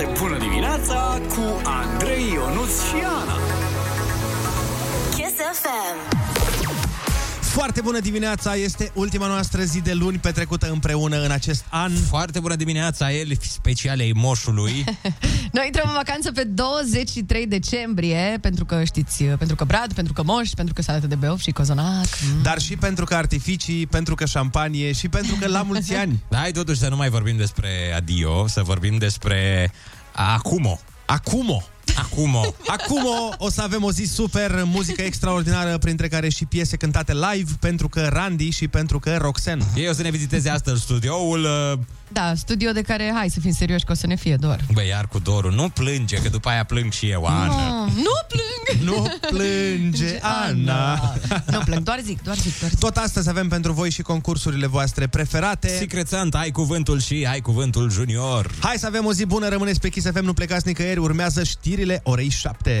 de bună dimineața cu Andrei Ionuț și Ana. Kiss FM. Foarte bună dimineața, este ultima noastră zi de luni petrecută împreună în acest an. Foarte bună dimineața, el speciale ei moșului. Noi intrăm în vacanță pe 23 decembrie, pentru că știți, pentru că brad, pentru că moș, pentru că salată de beof și cozonac. Mm. Dar și pentru că artificii, pentru că șampanie și pentru că la mulți ani. Hai totuși să nu mai vorbim despre adio, să vorbim despre acumo. Acumo. Acumo. Acum o, o să avem o zi super, muzică extraordinară, printre care și piese cântate live, pentru că Randy și pentru că Roxen. Ei o să ne viziteze astăzi studioul. uh, Da, studio de care, hai să fim serioși, că o să ne fie dor. Băi, iar cu dorul, nu plânge, că după aia plâng și eu, Ana. No, nu plâng! Nu plânge, Ana! Nu plâng, doar zic, doar zic, doar zic. Tot astăzi avem pentru voi și concursurile voastre preferate. Secret Santa, ai cuvântul și ai cuvântul junior. Hai să avem o zi bună, rămâneți pe Kiss FM, nu plecați nicăieri, urmează știrile orei 7.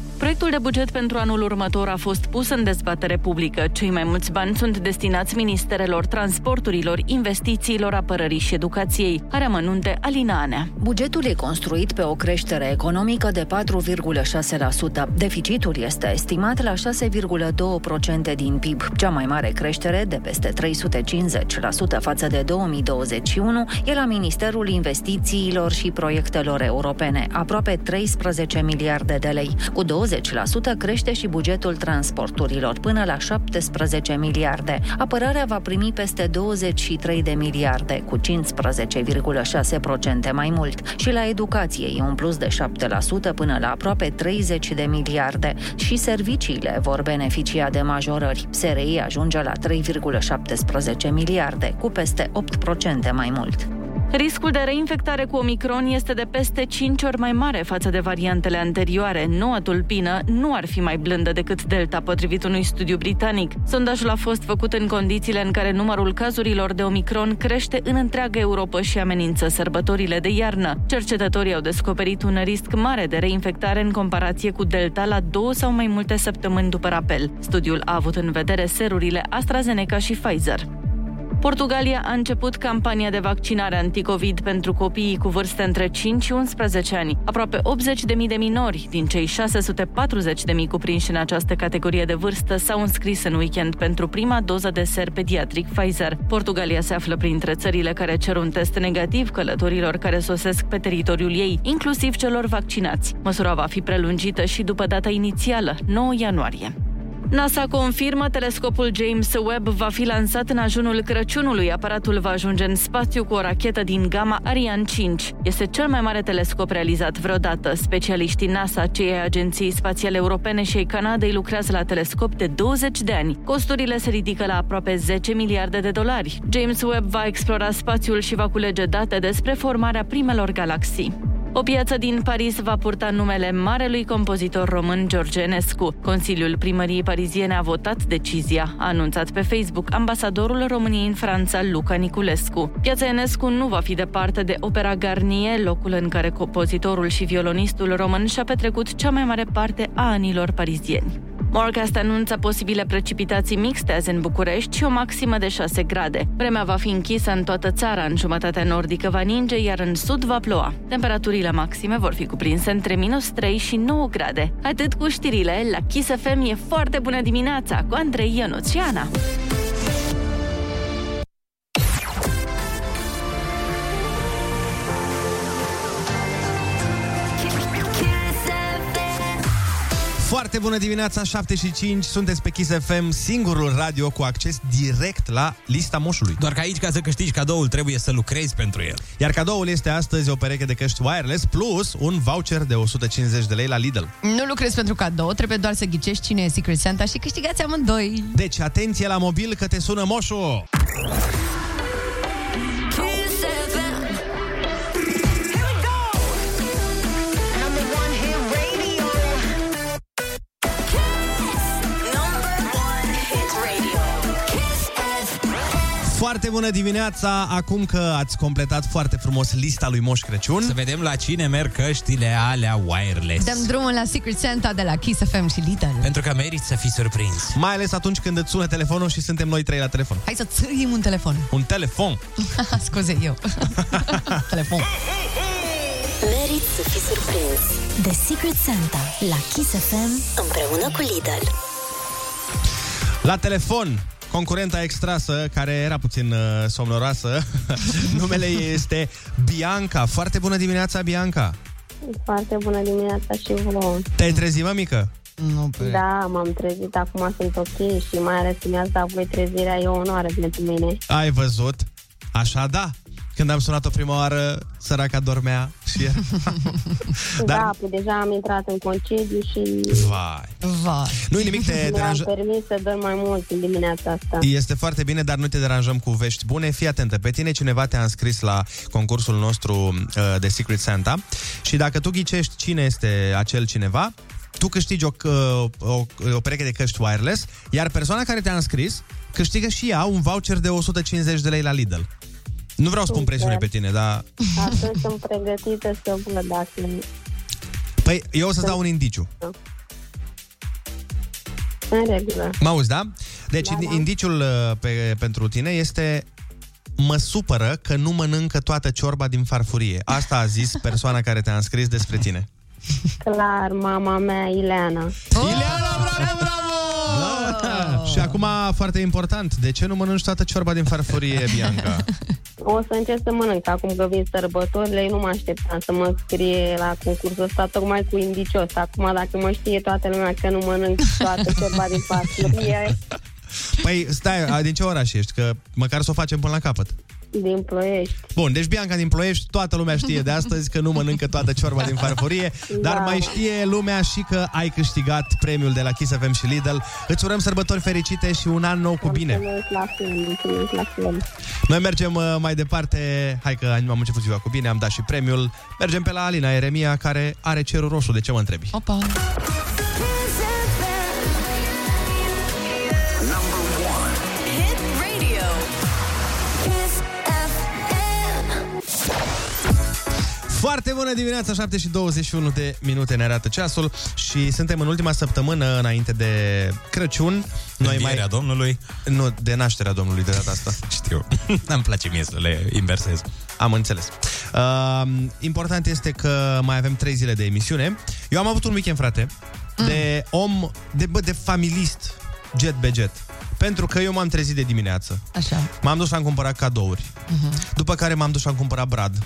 Proiectul de buget pentru anul următor a fost pus în dezbatere publică. Cei mai mulți bani sunt destinați ministerelor transporturilor, investițiilor, apărării și educației. Are amănunte Alina Anea. Bugetul e construit pe o creștere economică de 4,6%. Deficitul este estimat la 6,2% din PIB. Cea mai mare creștere, de peste 350% față de 2021, e la Ministerul Investițiilor și Proiectelor Europene, aproape 13 miliarde de lei. Cu 20% crește și bugetul transporturilor, până la 17 miliarde. Apărarea va primi peste 23 de miliarde, cu 15,6% mai mult. Și la educație e un plus de 7% până la aproape 30 de miliarde. Și serviciile vor beneficia de majorări. SRI ajunge la 3,17 miliarde, cu peste 8% mai mult. Riscul de reinfectare cu Omicron este de peste 5 ori mai mare față de variantele anterioare. Noua tulpină nu ar fi mai blândă decât Delta, potrivit unui studiu britanic. Sondajul a fost făcut în condițiile în care numărul cazurilor de Omicron crește în întreaga Europa și amenință sărbătorile de iarnă. Cercetătorii au descoperit un risc mare de reinfectare în comparație cu Delta la două sau mai multe săptămâni după rapel. Studiul a avut în vedere serurile AstraZeneca și Pfizer. Portugalia a început campania de vaccinare anticovid pentru copiii cu vârste între 5 și 11 ani. Aproape 80.000 de minori din cei 640.000 cuprinși în această categorie de vârstă s-au înscris în weekend pentru prima doză de ser pediatric Pfizer. Portugalia se află printre țările care cer un test negativ călătorilor care sosesc pe teritoriul ei, inclusiv celor vaccinați. Măsura va fi prelungită și după data inițială, 9 ianuarie. NASA confirmă telescopul James Webb va fi lansat în ajunul Crăciunului. Aparatul va ajunge în spațiu cu o rachetă din gama Ariane 5. Este cel mai mare telescop realizat vreodată. Specialiștii NASA, cei ai Agenției Spațiale Europene și ai Canadei lucrează la telescop de 20 de ani. Costurile se ridică la aproape 10 miliarde de dolari. James Webb va explora spațiul și va culege date despre formarea primelor galaxii. O piață din Paris va purta numele marelui compozitor român George Enescu. Consiliul primăriei pariziene a votat decizia, a anunțat pe Facebook ambasadorul României în Franța, Luca Niculescu. Piața Enescu nu va fi departe de Opera Garnier, locul în care compozitorul și violonistul român și-a petrecut cea mai mare parte a anilor parizieni. Morcast anunță posibile precipitații mixte azi în București și o maximă de 6 grade. Vremea va fi închisă în toată țara, în jumătatea nordică va ninge, iar în sud va ploua. Temperaturile maxime vor fi cuprinse între minus 3 și 9 grade. Atât cu știrile, la Kiss FM e foarte bună dimineața cu Andrei Ionuț și Ana. Foarte bună dimineața, 7 și 5, sunteți pe Kiss FM, singurul radio cu acces direct la lista moșului. Doar că aici, ca să câștigi cadoul, trebuie să lucrezi pentru el. Iar cadoul este astăzi o pereche de căști wireless plus un voucher de 150 de lei la Lidl. Nu lucrezi pentru cadou, trebuie doar să ghicești cine e Secret Santa și câștigați amândoi. Deci, atenție la mobil că te sună moșul! Foarte bună dimineața! Acum că ați completat foarte frumos lista lui Moș Crăciun. Să vedem la cine merg căștile alea wireless. Dăm drumul la Secret Santa de la Kiss FM și Lidl. Pentru că meriți să fii surprins. Mai ales atunci când îți sună telefonul și suntem noi trei la telefon. Hai să țâim un telefon. Un telefon. Scuze, eu. telefon. Merit să fii surprins. The Secret Santa la Kiss FM împreună cu Lidl. La telefon, concurenta extrasă, care era puțin uh, somnoroasă, numele ei este Bianca. Foarte bună dimineața, Bianca! Foarte bună dimineața și vouă. Te-ai trezit, mă, mică? Nu, pe... Da, m-am trezit, acum sunt ok și mai ales că mi-ați dat voi trezirea, e o onoare pentru mine. Ai văzut? Așa da. Când am sunat-o prima oară, săraca dormea și era... Dar... Da, păi deja am intrat în concediu și Vai. Vai. Nu-i nimic, te mi-am deranja... permis să dorm mai mult în dimineața asta. Este foarte bine, dar nu te deranjăm cu vești bune. Fii atentă, pe tine cineva te-a înscris la concursul nostru uh, de Secret Santa și dacă tu ghicești cine este acel cineva, tu câștigi o, uh, o, o pereche de căști wireless, iar persoana care te-a înscris câștigă și ea un voucher de 150 de lei la Lidl. Nu vreau să pun Super. presiune pe tine, dar... Atunci sunt pregătită să văd dacă... Păi, eu o să dau un indiciu. În regulă. Mă auzi, da? Deci, Da, da, da. indiciul uh, pe, pentru tine este mă supără că nu mănâncă toată ciorba din farfurie. Asta a zis persoana care te-a înscris despre tine. Clar, mama mea, Ileana. Ileana, bravo, bravo! Da. Și acum, foarte important, de ce nu mănânci toată ciorba din farfurie, Bianca? O să încerc să mănânc. Acum că vin sărbătorile, nu mă așteptam să mă scrie la concursul ăsta tocmai cu indicios. Acum, dacă mă știe toată lumea că nu mănânc toată ciorba din farfurie, Păi, stai, a, din ce oraș ești? Că măcar să o facem până la capăt. Din ploiești. Bun, deci Bianca din Ploiești, toată lumea știe de astăzi că nu mănâncă toată ciorba din farfurie, dar Da. mai știe lumea și că ai câștigat premiul de la Kiss FM și Lidl. Îți urăm sărbători fericite și un an nou cu bine. Mulțumesc la fel, mulțumesc la fel. Noi mergem uh, mai departe, hai că am început ziua cu bine, am dat și premiul. Mergem pe la Alina Eremia, care are cerul roșu, de ce mă întrebi? Opa. Foarte bună dimineața, 7 și 21 de minute ne arată ceasul și suntem în ultima săptămână înainte de Crăciun. Noi mai... Domnului. Nu, de nașterea Domnului de data asta. Știu. Îmi place mie să le inversez. Am înțeles. Uh, important este că mai avem 3 zile de emisiune. Eu am avut un weekend, frate, de om, de, bă, de familist, jet be jet. Pentru că eu m-am trezit de dimineață. Așa. M-am dus și am cumpărat cadouri. Uh-huh. După care m-am dus și am cumpărat brad.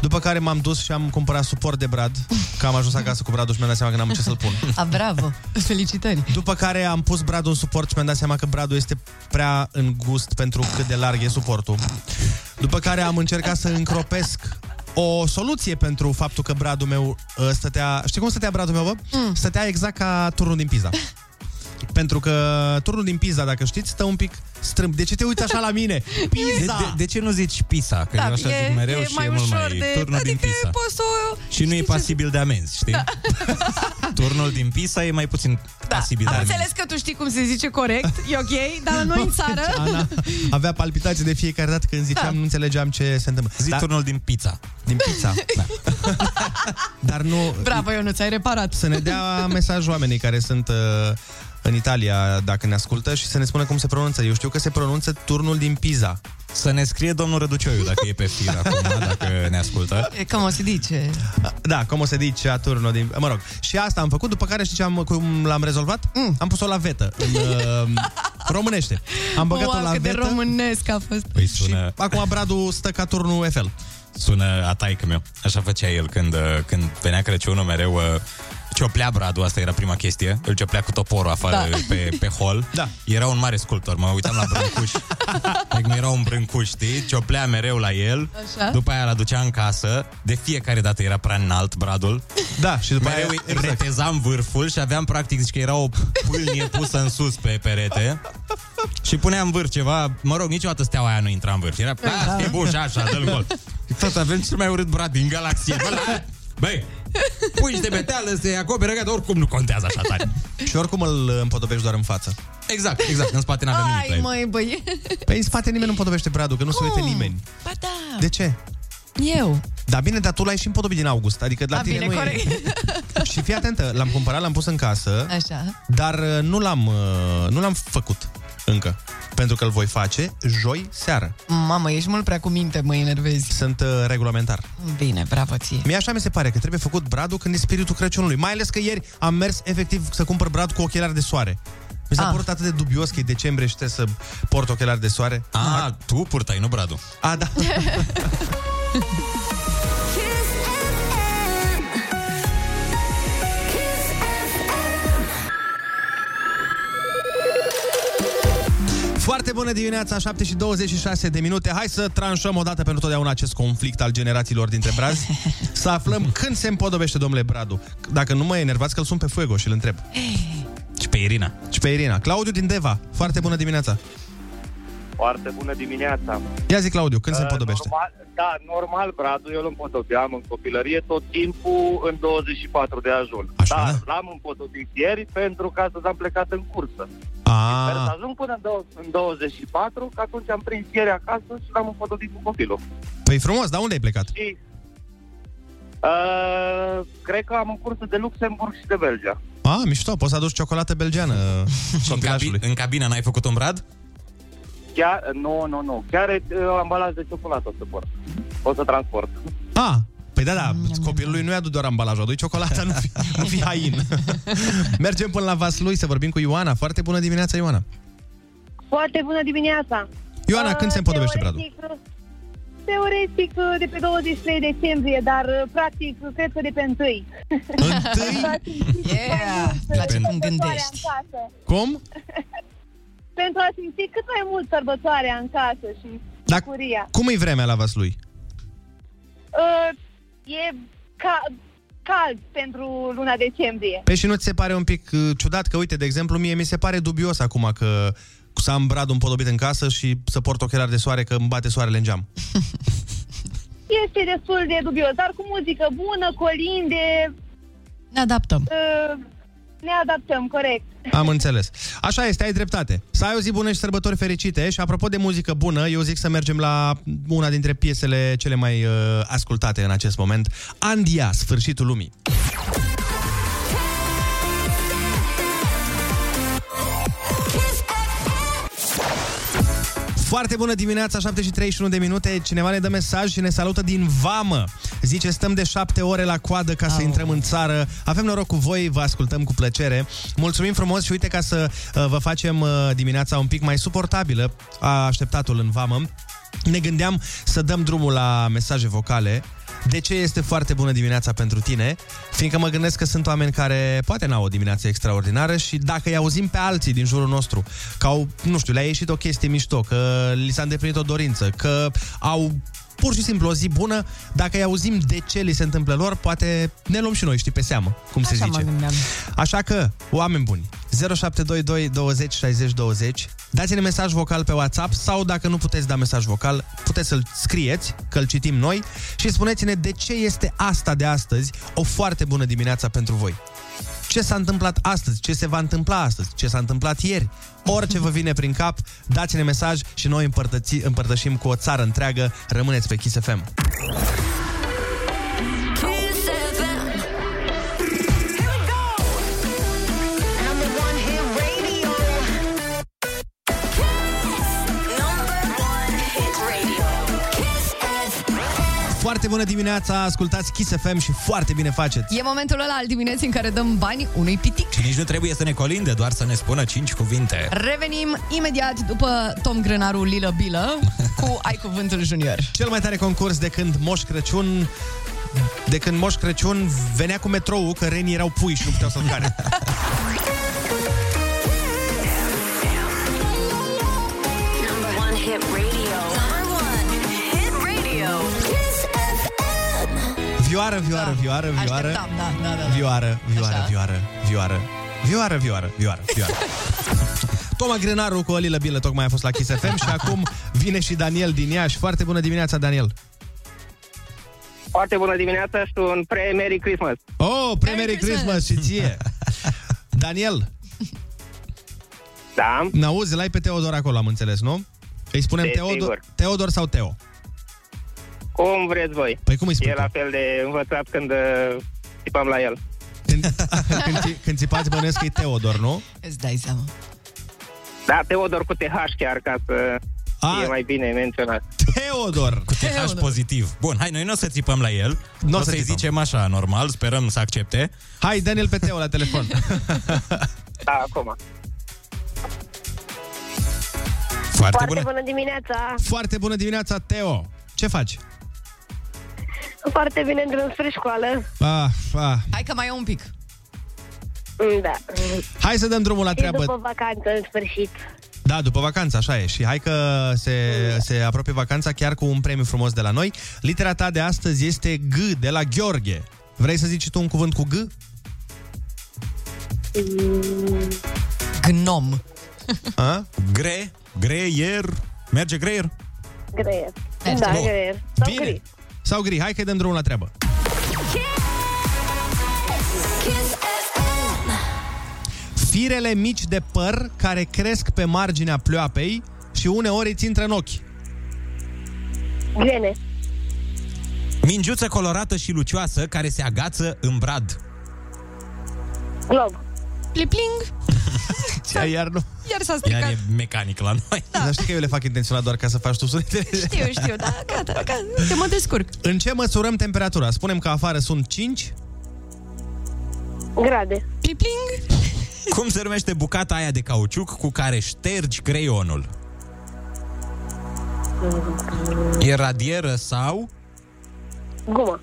După care m-am dus și am cumpărat suport de brad, că am ajuns acasă cu bradul și mi-am dat seama că n-am ce să-l pun. A, bravo. Felicitări. După care am pus bradul în suport și mi-am dat seama că bradul este prea îngust pentru cât de larg e suportul. După care am încercat să încropesc o soluție pentru faptul că bradul meu uh, stătea... Știi cum stătea bradul meu, bă? Mm. Stătea exact ca turnul din Pisa. Pentru că turnul din Pisa, dacă știți, stă un pic strâmb. De ce te uiți așa la mine? De, Pisa! de, de ce nu zici Pisa? Că Da, eu așa e- zic mereu e și mai e mult ușor mai de- turnul din adică Pisa. poți să o- Și nu e pasibil de amenzi, știi? Da. Turnul din Pisa e mai puțin Da. pasibil de Am amenzi. înțeles că tu știi cum se zice corect, e ok, dar noi în țară... Ana avea palpitații de fiecare dată când ziceam, Da. nu înțelegeam ce se întâmplă. Zi Dar- turnul din pizza. Din pizza. da. Dar nu... Bravo, eu nu ți-ai reparat. Să ne dea mesaj oamenii care sunt uh, în Italia, dacă ne ascultă, și să ne spună cum se pronunță. Eu știu că se pronunță turnul din Pisa. Să ne scrie domnul Răducioiu dacă e pe fir acum, dacă ne ascultă. E cum o să dice. Da, cum o se dice a turnul din... Mă rog, și asta am făcut, după care știi ce am, cum l-am rezolvat? Mm. Am pus-o la vetă, în uh, românește. Am băgat-o wow, la cât de vetă românesc a fost. Păi și sună, acum bradul stă ca turnul Eiffel. sună a taică meu. Așa făcea el când, uh, când venea Crăciunul mereu... uh, Cioplea bradul, asta era prima chestie Îl cioplea cu toporul afară Da. da. pe, pe hol Da. Era un mare sculptor, mă uitam la brâncuș Adică era un brâncuș, știi? Cioplea mereu la el Așa. După aia îl aducea în casă De fiecare dată era prea înalt bradul Da, și după Mereu aia... îi retezam vârful și aveam practic zici că era o pâlnie pusă în sus pe perete și puneam în vârf ceva, mă rog, niciodată steaua aia nu intra în vârf. Era, Da. a, e bun și așa, dă-l gol. Tot avem cel mai urât brad din galaxie. Bă, la- Băi, pui niște meteală, se acoperă, gata, oricum nu contează așa tare. Și oricum îl împodobești doar în față. Exact, exact, în spate n-avem nimic la Ai, el. măi, băi. Păi în spate nimeni nu împodobește Bradu, că nu se uite nimeni. Ba da. De ce? Eu. Da, bine, dar tu l-ai și împodobit din august. Adică la A, tine bine, nu corect. e... și fii atentă, l-am cumpărat, l-am pus în casă, Așa. dar uh, nu l-am, uh, nu l-am făcut încă. Pentru că îl voi face joi seară. Mamă, ești mult prea cu minte, mă enervezi. Sunt uh, regulamentar. Bine, bravo ție. Mie așa mi se pare că trebuie făcut bradul când e spiritul Crăciunului. Mai ales că ieri am mers efectiv să cumpăr brad cu ochelari de soare. Mi s-a Ah. părut atât de dubios că e decembrie și trebuie să port ochelari de soare. A, tu purtai, nu Bradu. A, da. bună dimineața, 7 și 26 de minute. Hai să tranșăm odată pentru totdeauna acest conflict al generațiilor dintre brazi. să aflăm când se împodobește domnule Bradu. Dacă nu mă enervați că îl sun pe Fuego și îl întreb. Și pe Irina. Și pe Irina. Claudiu din Deva. Foarte bună dimineața. Foarte bună dimineața. Ia zi, Claudiu, când se Uh, împodobește? Normal, da, normal, Bradu, eu îl împodobeam în copilărie tot timpul în 24 de ajun. Așa, Dar da? l-am împodobit ieri pentru că astăzi am plecat în cursă. A, Sper să ajung până în, dou- în 24, că atunci am prins ieri acasă și l-am împodobit cu copilul. păi frumos, dar unde ai plecat? Și uh, cred că am în cursă de Luxemburg și de Belgia. A, mișto, poți să aduci ciocolată belgeană Și în, cabi- copilașului. în cabină n-ai făcut un Brad? Chiar, nu, nu, nu. Chiar e uh, ambalaj de ciocolată o să port. O să transport. A, păi da, da, copilului nu-i adu doar ambalajul, adu ciocolata, nu fi, nu fi hain. Mergem până la Vaslui să vorbim cu Ioana. Foarte bună dimineața, Ioana. Foarte bună dimineața! Ioana, Uh, când se împodobește Bradu? teoretic, Teoretic de pe 23 decembrie, dar uh, practic cred că de pe 1. Întâi? Yeah, place cum gândești. Cum? Pentru a simți cât mai mult sărbătoarea în casă și Dar bucuria. cum e vremea la Vaslui? Uh, e ca, cald pentru luna decembrie. Păi și nu ți se pare un pic uh, ciudat că, uite, de exemplu, mie mi se pare dubios acum că să am bradul împodobit în casă și să port ochelari de soare că îmi bate soarele în geam. Este destul de dubios, dar cu muzică bună, colinde, Ne adaptăm. uh, ne adaptăm, corect. Am înțeles. Așa este, ai dreptate. Să ai o zi bună și sărbători fericite. Și apropo de muzică bună, eu zic să mergem la una dintre piesele cele mai uh, ascultate în acest moment. Andia, Sfârșitul lumii. Foarte bună dimineața, 7 și 31 de minute. Cineva ne dă mesaj și ne salută din Vamă. Zice, stăm de 7 ore la coadă ca să intrăm în țară. Avem noroc cu voi, vă ascultăm cu plăcere. Mulțumim frumos și uite ca să uh, vă facem uh, dimineața un pic mai suportabilă. A așteptatul în Vamă. Ne gândeam să dăm drumul la mesaje vocale. De ce este foarte bună dimineața pentru tine? Fiindcă mă gândesc că sunt oameni care poate n-au o dimineață extraordinară și dacă îi auzim pe alții din jurul nostru că au, nu știu, le-a ieșit o chestie mișto, că li s-a îndeplinit o dorință, că au pur și simplu o zi bună, dacă îi auzim de ce li se întâmplă lor, poate ne luăm și noi, știi, pe seamă, cum se Așa mă zice. gândeam. Așa că, oameni buni, 0722 20 60 20, dați-ne mesaj vocal pe WhatsApp sau dacă nu puteți da mesaj vocal, puteți să-l scrieți, că îl citim noi și spuneți-ne de ce este asta de astăzi o foarte bună dimineața pentru voi. Ce s-a întâmplat astăzi, ce se va întâmpla astăzi, ce s-a întâmplat ieri, orice vă vine prin cap, dați-ne mesaj și noi împărtăți, împărtășim cu o țară întreagă. Rămâneți pe Kiss FM. Foarte bună dimineața, ascultați Kiss FM și foarte bine faceți. E momentul ăla al dimineții în care dăm bani unui pitic. Și nici nu trebuie să ne colinde, doar să ne spună cinci cuvinte. Revenim imediat după Tom Grânaru Lilă Bilă cu Ai Cuvântul Junior. Cel mai tare concurs de când Moș Crăciun de când Moș Crăciun venea cu metrou, că renii erau pui și nu puteau să-l care. Number one hit radio. Vioară, vioară, vioară, vioară. Așteptam, da, da, da. da. Vioară, vioară, Așa. vioară, vioară. Vioară, vioară, vioară, vioară. Toma Grenaru cu o lilă bilă tocmai a fost la Kiss FM și acum vine și Daniel din Iași. Foarte bună dimineața, Daniel. Foarte bună dimineața și un pre-Merry Christmas. Oh, pre-Merry Christmas și ție! Daniel, Da? n-auzi, l-ai pe Teodor acolo, am înțeles, nu? Îi spunem Desigur. Teodor, Teodor sau Teo? Cum vreți voi. Păi cum îi spui E la fel de învățat când uh, tipăm la el. Când, când, ți- când țipați bănuiesc că e Teodor, nu? Îți dai seama. Da, Teodor cu TH chiar, ca să A. fie mai bine menționat. Teodor! Cu TH pozitiv. Bun, hai, noi nu o să țipăm la el. N-o Nu o să să-i țipăm. zicem așa, normal, sperăm să accepte. Hai, Daniel pe Teo la telefon. Da, acum. Foarte, Foarte bună. bună dimineața! Foarte bună dimineața, Teo! Ce faci? Foarte bine în drum spre școală. Ah, ah. Hai că mai e un pic. Mm, Da. Hai să dăm drumul la Și treabă. după vacanță, în sfârșit. Da, după vacanță, așa e. Și hai că se, se apropie vacanța chiar cu un premiu frumos de la noi. Litera ta de astăzi este G, de la Gheorghe. Vrei să zici tu un cuvânt cu G? Gnom. A? Gre, greier, merge greier? Greier. Merge. Da, Bun. greier. Sau Bine. gri. Sau gri? Hai că dăm drumul la treabă. Kiss FM. Firele mici de păr care cresc pe marginea ploapei și uneori îți intră în ochi. Gene. Mingiuță colorată și lucioasă care se agață în brad. Glob. Plipling. Ce iar nu? Iar s-a Iar stricat. e mecanic la noi. Da. Dar știi că eu le fac intenționat doar ca să faci tu sunetele. Știu, știu, da, gata, gata, că mă descurc. În ce măsurăm temperatura? Spunem că afară sunt 5. Grade. Plipling. Cum se numește bucata aia de cauciuc cu care ștergi creionul? E radieră sau... Gumă.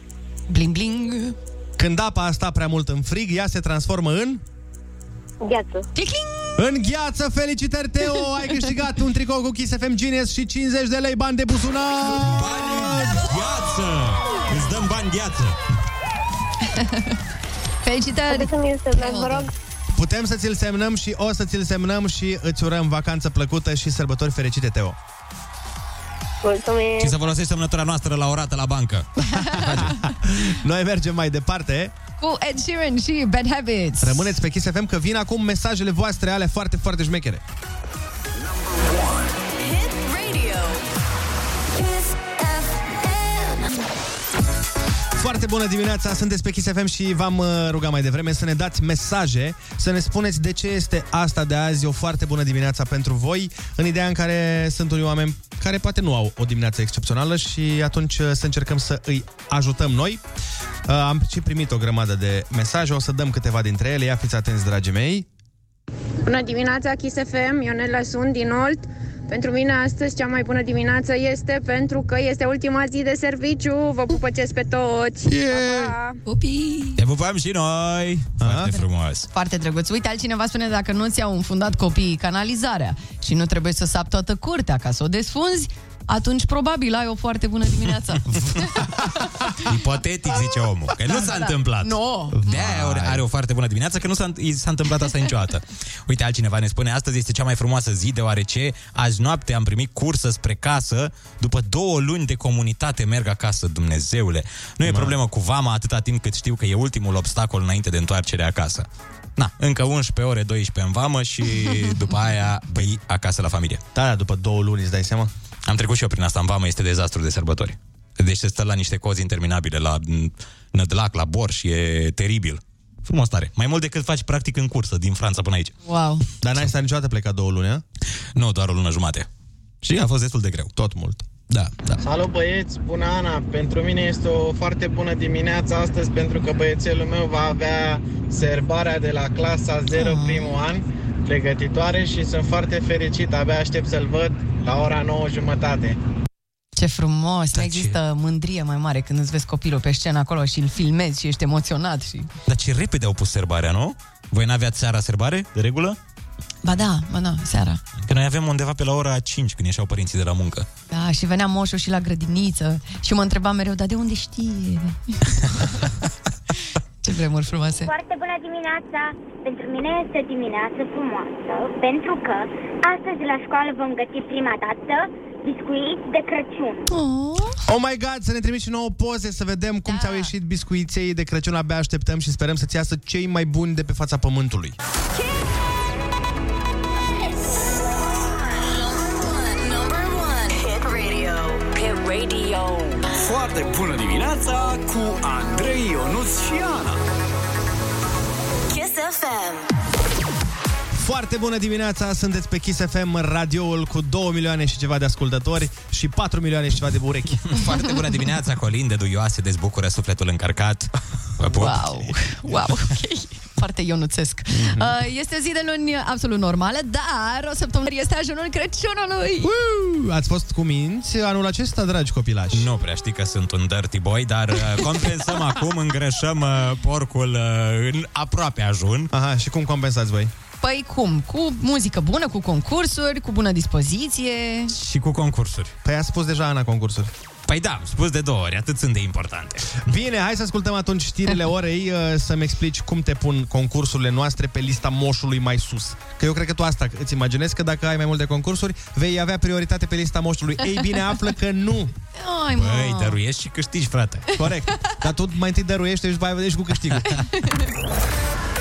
Bling, bling. Când apa a stat prea mult în frig, ea se transformă în... Gheață. Clicling. În gheață, felicitări Teo, ai câștigat un tricou cu Kiss FM Genius și 50 de lei bani de buzunar. Gheață! Îți dăm bani gheață. Felicitări. Puteți să mi-l semnați, vă rog? Putem să ți-l semnăm și o să ți-l semnăm și îți urăm vacanță plăcută și sărbători fericite, Teo. Mulțumim. Și să folosești semnătura noastră la o rată la bancă. Noi mergem mai departe. Cu Ed Sheeran și Bad Habits. Rămâneți pe Kiss FM că vin acum mesajele voastre ale foarte, foarte șmechere. Hit Foarte bună dimineața, sunteți pe Kiss FM și v-am uh, rugat mai devreme să ne dați mesaje, să ne spuneți de ce este asta de azi o foarte bună dimineața pentru voi, în ideea în care sunt unii oameni care poate nu au o dimineață excepțională și atunci uh, să încercăm să îi ajutăm noi. Uh, Am și primit o grămadă de mesaje, o să dăm câteva dintre ele, ia fiți atenți, dragii mei. Bună dimineața, Kiss FM, Ionela sunt din Olt. Pentru mine astăzi cea mai bună dimineață este pentru că este ultima zi de serviciu. Vă pupăcesc pe toți! Yeah. Pa, pa. Pupii. Te pupăm și noi! Foarte frumos. Foarte drăguț. Uite, altcineva spune dacă nu ți-au înfundat copiii canalizarea și nu trebuie să sap toată curtea ca să o desfunzi, atunci probabil ai o foarte bună dimineață. Ipotetic, zice omul. Că nu s-a Da. întâmplat. Nu. De-aia are, are o foarte bună dimineață, că nu s-a, i s-a întâmplat asta niciodată. Uite, altcineva ne spune, astăzi este cea mai frumoasă zi, deoarece azi noapte am primit cursă spre casă, după două luni de comunitate merg acasă, Dumnezeule. Nu e problemă cu vama atâta timp cât știu că e ultimul obstacol înainte de întoarcere acasă. Na, încă 11 ore, 12 în vamă și după aia băi acasă la familie. Da, da, după două luni, îți dai seama? Am trecut și eu prin asta în vamă, este dezastru de sărbători. Deci se stă la niște cozi interminabile, la m, Nădlac, la Borș, e teribil. Frumos tare. Mai mult decât faci practic în cursă, din Franța până aici. Wow. Dar n-ai stat niciodată plecat două luni, a? Nu, doar o lună jumate. Și a fost destul de greu. Tot mult. Da, da. Salut băieți, bună Ana! Pentru mine este o foarte bună dimineață astăzi pentru că băiețelul meu va avea serbarea de la clasa 0 Ah. primul an, pregătitoare și sunt foarte fericit, abia aștept să-l văd la ora 9 jumătate. Ce frumos, Da, nu ce- există mândrie mai mare când îți vezi copilul pe scenă acolo și îl filmezi și ești emoționat și... Dar ce repede au pus serbarea, nu? Voi n-aveați seara serbare, de regulă? Ba da, ba da, seara. Că noi avem undeva pe la ora 5 când ieșeau părinții de la muncă. Da, și venea moșul și la grădiniță și mă întreba mereu, dar de unde știe? Ce vremuri frumoase. Foarte bună dimineața! Pentru mine este o dimineață frumoasă, pentru că astăzi la școală vom găti prima dată biscuiți de Crăciun. Oh. Oh my god, să ne trimiți și nouă poze Să vedem cum Da. ți-au ieșit biscuiței de Crăciun Abia așteptăm și sperăm să-ți iasă cei mai buni de pe fața pământului Number radio. Foarte bună dimineața cu Andrei Ionuț și Ana. Kiss FM. Foarte bună dimineața, sunteți pe Kiss FM, radioul cu 2 milioane și ceva de ascultători și 4 milioane și ceva de urechi. Foarte bună dimineața, colinde duioase, dezbucură sufletul încărcat. Vă pup. Wow, wow, ok. Foarte ionuțesc. Mhm. Uh, Este zi de luni absolut normală, dar o săptămână este ajunul Crăciunului. Uuu, Ați fost cu minți anul acesta, dragi copilași? Nu prea știi că sunt un dirty boy, dar uh, compensăm acum, îngrășăm uh, porcul uh, în aproape ajun. Aha, și cum compensați voi? Păi cum? Cu muzică bună, cu concursuri, cu bună dispoziție. Și cu concursuri. Păi a spus deja Ana concursuri. Păi da, am spus de două ori, atât sunt de importante. Bine, hai să ascultăm atunci știrile orei, uh, să-mi explici cum te pun concursurile noastre pe lista moșului mai sus. Că eu cred că tu asta îți imaginezi că dacă ai mai multe concursuri, vei avea prioritate pe lista moșului. Ei bine, află că nu. Ai, mă. Băi, dăruiești și câștigi, frate. Corect. Dar tu mai întâi dăruiește și după aia vedești cu câștigul.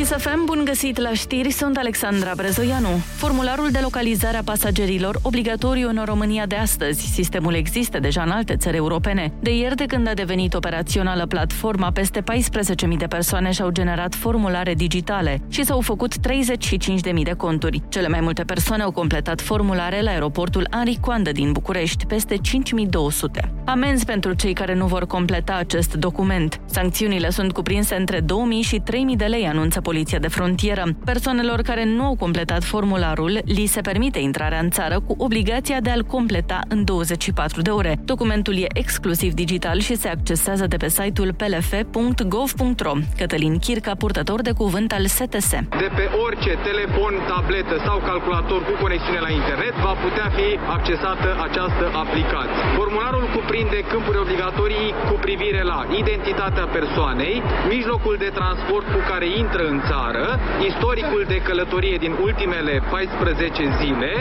Kiss FM, bun găsit la știri, sunt Alexandra Brezoianu. Formularul de localizare a pasagerilor obligatoriu în România de astăzi. Sistemul există deja în alte țări europene. De ieri, de când a devenit operațională platforma, peste 14.000 de persoane și-au generat formulare digitale și s-au făcut 35.000 de conturi. Cele mai multe persoane au completat formulare la aeroportul Henri Coandă din București, peste 5.200. Amenzi pentru cei care nu vor completa acest document. Sancțiunile sunt cuprinse între 2.000 și 3.000 de lei, anunță Poliția de Frontieră. Persoanelor care nu au completat formularul, li se permite intrarea în țară cu obligația de a-l completa în 24 de ore. Documentul e exclusiv digital și se accesează de pe site-ul plf.gov.ro. Cătălin Chirca, purtător de cuvânt al STS. de pe orice telefon, tabletă sau calculator cu conexiune la internet va putea fi accesată această aplicație. Formularul cuprinde câmpuri obligatorii cu privire la identitatea persoanei, mijlocul de transport cu care intră în țară, istoricul de călătorie din ultimele 14 zile,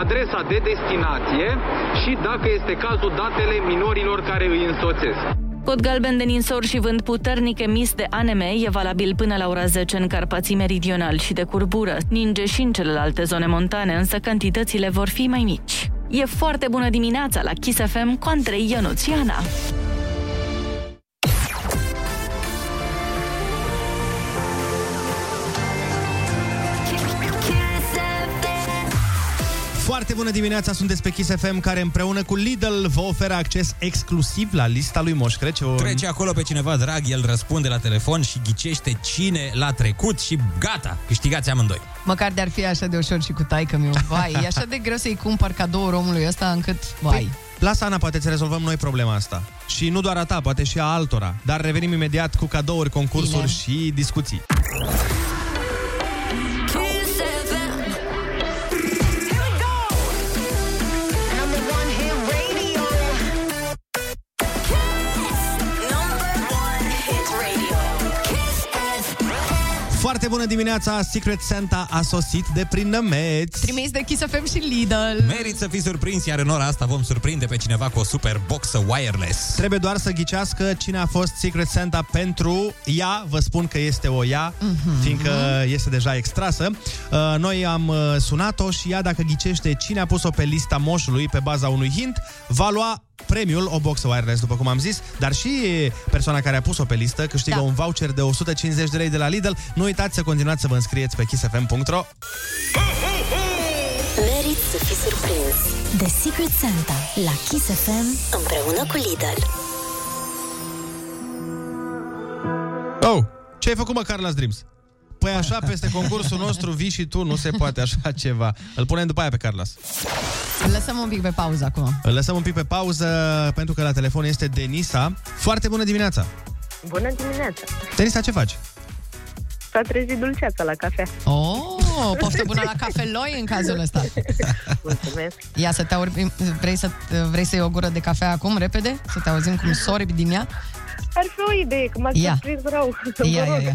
adresa de destinație și, dacă este cazul, datele minorilor care îi însoțesc. Cod galben de ninsor și vânt puternic emis de ANM e valabil până la ora 10 în Carpații Meridional și de curbură. Ninge și în celelalte zone montane, însă cantitățile vor fi mai mici. E foarte bună dimineața la Kiss FM cu Andrei Ionuțiana. Foarte bună dimineața, sunteți pe Kiss FM, care împreună cu Lidl vă oferă acces exclusiv la lista lui Moș Crăciun. Trece acolo pe cineva drag, el răspunde la telefon și ghicește cine l-a trecut și gata, câștigați amândoi. Măcar de-ar fi așa de ușor și cu taică meu. Vai, e așa de greu să-i cumpăr cadouri omului ăsta încât, vai. Păi, lasă Ana, poate să rezolvăm noi problema asta. Și nu doar a ta, poate și a altora. Dar revenim imediat cu cadouri, concursuri Bine. și discuții. Foarte bună dimineața, Secret Santa a sosit de prin nămeți. Trimis de Kiss FM și Lidl. Merit să fii surprins, iar în ora asta vom surprinde pe cineva cu o super boxă wireless. Trebuie doar să ghicească cine a fost Secret Santa pentru ea. Vă spun că este o ea, Mhm. fiindcă este deja extrasă. Uh, Noi am uh, sunat-o și ea, dacă ghicește cine a pus-o pe lista moșului pe baza unui hint, va lua premiul, o boxă wireless, după cum am zis, dar și persoana care a pus-o pe listă câștigă Da. un voucher de 150 de lei de la Lidl. Nu uitați să continuați să vă înscrieți pe kissfm.ro Merit să fiți surprins. The Secret Santa la Kiss FM împreună cu Lidl. Oh, ce ai făcut mă, Carlos Dreams? Păi așa, peste concursul nostru vii și tu, nu se poate așa ceva. Îl punem după aia pe Carlos. Îl lăsăm un pic pe pauză acum. Îl lăsăm un pic pe pauză pentru că la telefon este Denisa. Foarte bună dimineața! Bună dimineața! Denisa, ce faci? S-a trezit dulceața la cafea. Oh, poftă bună la cafeloi în cazul ăsta. Mulțumesc! Ia să te aur... vrei, să, vrei să iei o gură de cafea acum, repede? Să te auzim cum sorbi din ea? Ar fi o idee, că m-ați Ia. surprins rău. Ia, Vă ia, rog. ia.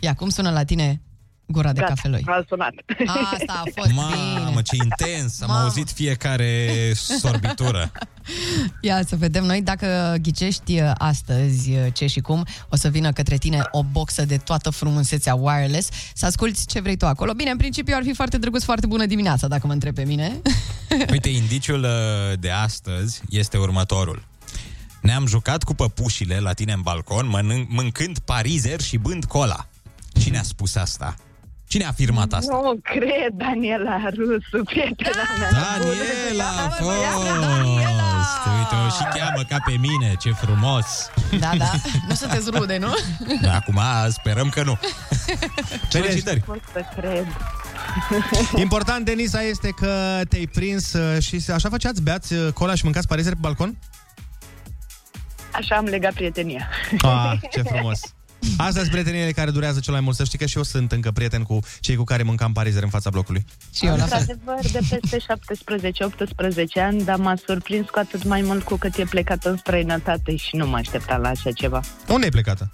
Ia, cum sună la tine gura de Gata, cafeloi? a sunat. Asta a fost Mamă, bine. ce intens! Am Mamă. auzit fiecare sorbitură. Ia să vedem noi dacă ghicești uh, astăzi uh, ce și cum, o să vină către tine o boxă de toată frumusețea wireless, să asculti ce vrei tu acolo. Bine, în principiu ar fi foarte drăguț, foarte bună dimineața, dacă mă întreb pe mine. Uite, indiciul uh, de astăzi este următorul. Ne-am jucat cu păpușile la tine în balcon, mănânc, mâncând parizer și bând cola. Cine a spus asta? Cine a afirmat asta? Nu cred, Daniela Rusu, prietena mea. Daniela a fost! Uite, o și cheamă ca pe mine, ce frumos! Da, da, nu sunteți rude, nu? Da, acum sperăm că nu. Felicitări! Pot să cred. Important, Denisa, este că te-ai prins uh, și așa făceați, beați uh, cola și mâncați parizer pe balcon? Așa am legat prietenia. Ah, ce frumos! Astea sunt prieteniile care durează cel mai mult. Să știi că și eu sunt încă prieten cu cei cu care mâncam parizer în fața blocului. Și eu la fel. Într-adevăr, de peste 17-18 ani, dar m-a surprins cu atât mai mult cu cât e plecat în străinătate și nu mă așteptam la așa ceva. Unde ai plecată?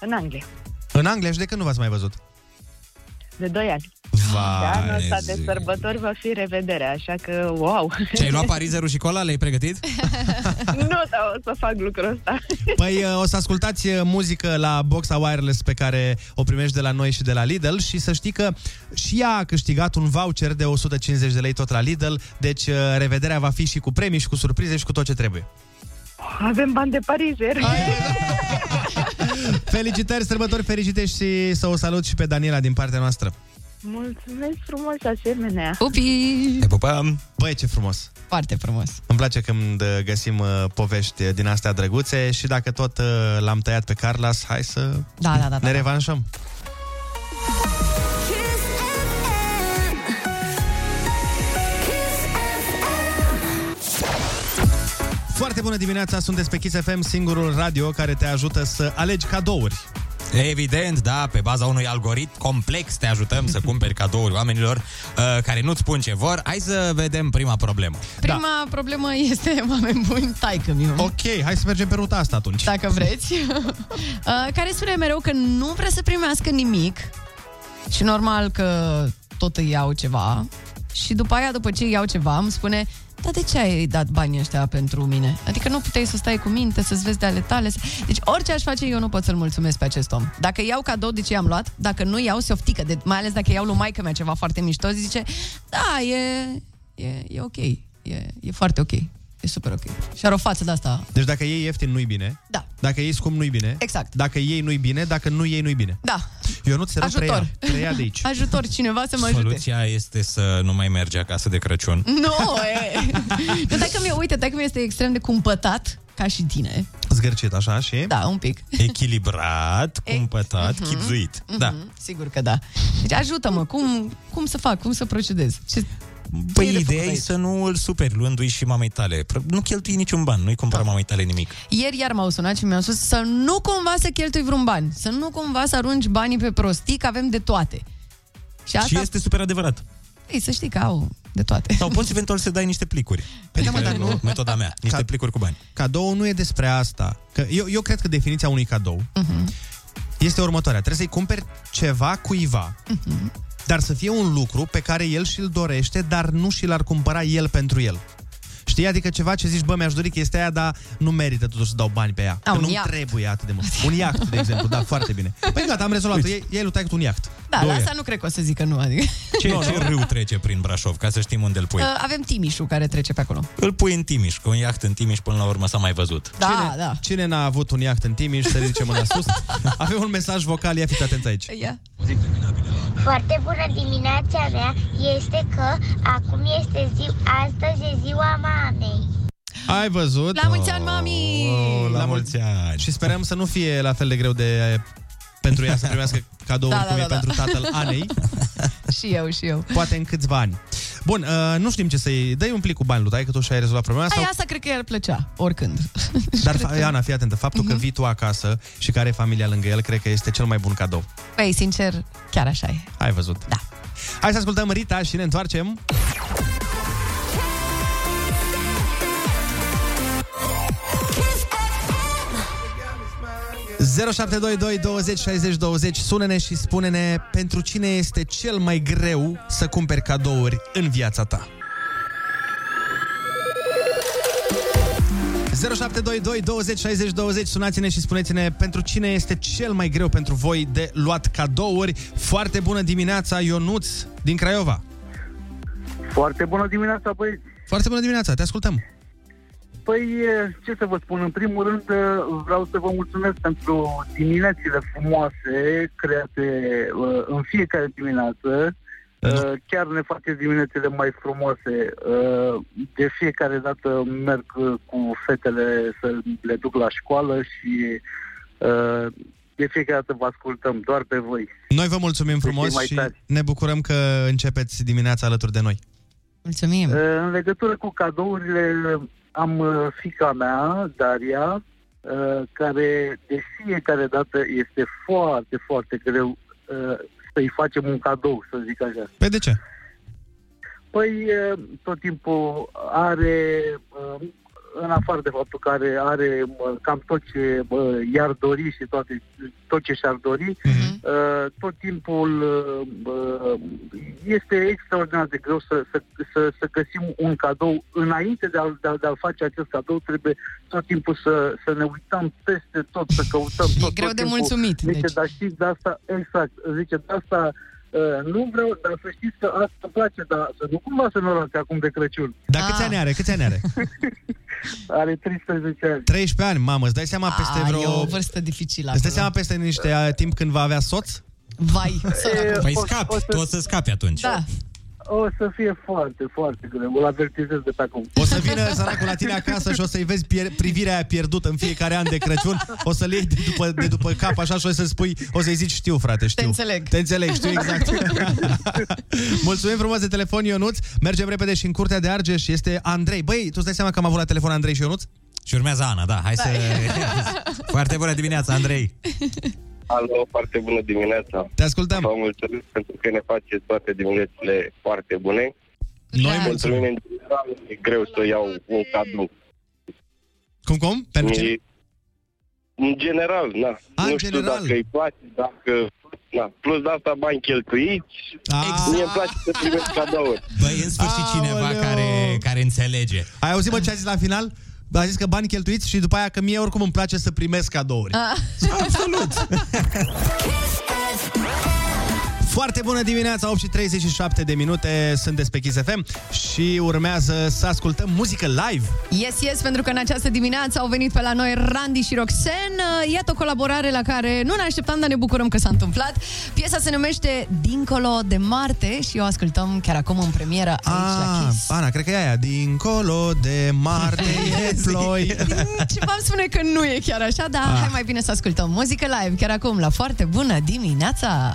În Anglia, În Anglia și de când nu v-ați mai văzut? De 2 ani. Vai, De anul ăsta de sărbători va fi revederea, așa că, wow! Ce ai luat parizerul și cola? Le-ai pregătit? nu, dar o să fac lucrul ăsta. Păi uh, o să ascultați uh, muzică la boxa wireless pe care o primești de la noi și de la Lidl și să știi că și ea a câștigat un voucher de 150 de lei tot la Lidl, deci uh, revederea va fi și cu premii și cu surprize și cu tot ce trebuie. Avem bani de parizer. Felicitări, sărbători fericite și să o salut și pe Daniela din partea noastră. Mulțumesc frumos asemenea. Pupi! Te pupăm! Băi, ce frumos! Foarte frumos. Îmi place când uh, găsim uh, povești din astea drăguțe și dacă tot uh, l-am tăiat pe Carlas, hai să Da, da, da, da, ne da. revanșăm. Foarte bună dimineața, sunteți pe Kiss FM, singurul radio care te ajută să alegi cadouri. Evident, da, pe baza unui algoritm complex te ajutăm să cumperi cadouri oamenilor uh, care nu-ți spun ce vor. Hai să vedem prima problemă. Prima da. problemă este, oameni buni, taică mi Ok, hai să mergem pe ruta asta atunci. Dacă vreți. Uh, care spune mereu că nu vrea să primească nimic și normal că tot îi iau ceva și după aia, după ce îi iau ceva, îmi spune dar de ce ai dat banii ăștia pentru mine? Adică nu puteai să stai cu minte, să-ți vezi de ale tale. să- Deci orice aș face, eu nu pot să-l mulțumesc pe acest om. Dacă iau cadou, de ce i-am luat? Dacă nu iau, se oftică. De, mai ales dacă iau lui maică mea ceva foarte mișto, zice, da, e, e, e ok. E, e foarte ok. E super ok. Și are o față de asta. Deci dacă iei ieftin, nu-i bine. Da. Dacă iei scump, nu-i bine. Exact. Dacă iei, nu-i bine. Dacă nu iei, nu-i bine. Da. Eu nu ți rog, Ajutor. preia. Preia de aici. Ajutor, cineva să mă ajute. Soluția este să nu mai mergi acasă de Crăciun. Nu, e. Nu, dacă mi uite, dacă mi este extrem de cumpătat, ca și tine. Zgârcit, așa, și? Da, un pic. Echilibrat, cumpătat, Mhm. chipzuit. Da. Mhm, Sigur că da. Deci ajută-mă, cum, cum să fac, cum să procedez? Ce... Păi ce e de ideea făcut e aici? să nu îl superi luându-i și mamei tale. Pr- Nu cheltui niciun ban, nu-i cumpăra mamei tale nimic. Ieri iar m-au sunat și mi-au spus să nu cumva să cheltui vreun bani, să nu cumva să arunci banii pe prostii, că avem de toate. Și asta, Și este super adevărat. ei, să știi că au de toate. Sau poți eventual să dai niște plicuri. Păi da, mă, Adică, dar nu- Metoda mea, niște Ca- plicuri cu bani. Cadou nu e despre asta. Că eu, eu cred că definiția unui cadou Mhm. este următoarea. Trebuie să-i cumperi ceva cuiva, Mhm. Dar să fie un lucru pe care el și-l dorește, dar nu și l-ar cumpăra el pentru el. Știi? Adică ceva ce zici, bă, mi-aș dori că este aia, dar nu merită totuși să dau bani pe ea. A, că un nu iaht. trebuie atât de mult. Un iaht, de exemplu, da, foarte bine. Păi gata, am rezolvat. Ei, ei lui taică un iaht. Da, la asta nu cred că o să zică nu. Adică. Ce, ce râu trece prin Brașov, ca să știm unde îl pui? Uh, avem Timișul care trece pe acolo. Îl pui în Timiș, că un iaht în Timiș până la urmă s-a mai văzut. Da, cine, da. Cine n-a avut un iaht în Timiș, să ridice mâna sus. Avem un mesaj vocal, ia fiți atenți aici. Ia. Foarte bună dimineața mea este că acum este zi, astăzi e ziua mamei. Ai văzut? La mulți ani, mami! Oh, la mulți ani! Și sperăm să nu fie la fel de greu de pentru ea să primească cadouri Da, cum da, e da, da. pentru tatăl Anei, și eu, și eu. poate în câțiva ani. Bun, uh, nu știm ce să-i... Dă-i un plic cu bani lui taică tu și ai rezolvat problema Ai, sau... asta cred că i-ar plăcea, oricând. Dar, fa- Ana, fii atentă, faptul Mhm. că vii tu acasă și care are familia lângă el, cred că este cel mai bun cadou. Păi, sincer, chiar așa e. Ai văzut? Da. Hai să ascultăm Rita și ne întoarcem. 0722 20 60 20 Sună-ne și spune-ne pentru cine este cel mai greu să cumperi cadouri în viața ta. 0722 20 60 20 Sunați-ne și spuneți-ne pentru cine este cel mai greu pentru voi de luat cadouri. Foarte bună dimineața, Ionuț din Craiova. Foarte bună dimineața, băieți! Foarte bună dimineața, te ascultăm. Păi, e, ce să vă spun, în primul rând e, vreau să vă mulțumesc pentru diminețile frumoase create e, în fiecare dimineață. E, Chiar ne faceți diminețile mai frumoase. E, De fiecare dată merg e, cu fetele să le duc la școală și e, de fiecare dată vă ascultăm, doar pe voi. Noi vă mulțumim Deci frumos e mai și tare. ne bucurăm că începeți dimineața alături de noi. Mulțumim. Uh, În legătură cu cadourile, am uh, fica mea, Daria, uh, care de fiecare dată este foarte, foarte greu uh, să-i facem un cadou, să zic așa. Pe de ce? Păi, uh, tot timpul are, uh, în afară de faptul că are, are uh, cam tot ce bă, i-ar dori și toate, tot ce și-ar dori, uh, tot timpul uh, bă, este extraordinar de greu să, să, să, să găsim un cadou. Înainte de a, de, a, de a face acest cadou, trebuie tot timpul să, să ne uităm peste tot, să căutăm tot. greu tot de timpul. mulțumit, Zice, deci. dar știți de asta, exact, zice, de asta uh, nu vreau, dar să știți că asta îmi place, dar să nu cumva să nu luați acum de Crăciun. Dar câți ani are? Câți ani are? Are 13 ani. 13 ani, mamă, îți dai seama peste A, vreo... E o vârstă dificilă Îți dai acolo. seama peste niște uh, timp când va avea soț? Vai, săracul. Păi o- scapi, o să- tu o să scapi atunci. Da. O să fie foarte, foarte greu. Îl avertizez de pe acum. O să vină săracul la tine acasă și o să-i vezi pier- privirea aia pierdută în fiecare an de Crăciun, o să-l iei de după, de după cap așa și o să spui, o să-i zici, știu frate, știu. Te înțeleg. Te înțeleg, știu exact. Mulțumim frumos de telefon, Ionuț. Mergem repede și în curtea de Argeș este Andrei. Băi, tu îți dai seama că am avut la telefon Andrei și Ionuț? Și urmează Ana, da, hai să... Foarte bună dimineața, Andrei. Alo, foarte bună dimineața. Te ascultăm. Vă mulțumesc pentru că ne faceți toate diminețile foarte bune. Noi Pentru mine, în general, e greu să iau un cadou. Cum, cum? Pentru ce? E- În general, na. A, nu în știu general. dacă îi place, dacă... Na. Plus de asta bani cheltuiți. Exact. Mie îmi place să primesc cadouri. Băi, în sfârșit cineva Aoleu. care, care înțelege. Ai auzit, mă, ce a zis la final? A zis că bani cheltuiți și după aia că mie oricum îmi place să primesc cadouri. Ah. Absolut! Foarte bună dimineața, 8 și 37 de minute, sunteți pe Kiss FM și urmează să ascultăm muzică live. Yes, yes, pentru că în această dimineață au venit pe la noi Randy și Roxen. Iată o colaborare la care nu ne așteptam, dar ne bucurăm că s-a întâmplat. Piesa se numește Dincolo de Marte și o ascultăm chiar acum în premieră aici la Ah, Kiss. Ana, cred că e aia. Dincolo de Marte e ploi. Ceva îmi spune că nu e chiar așa, dar Ah. hai mai bine să ascultăm muzică live chiar acum la foarte bună dimineața.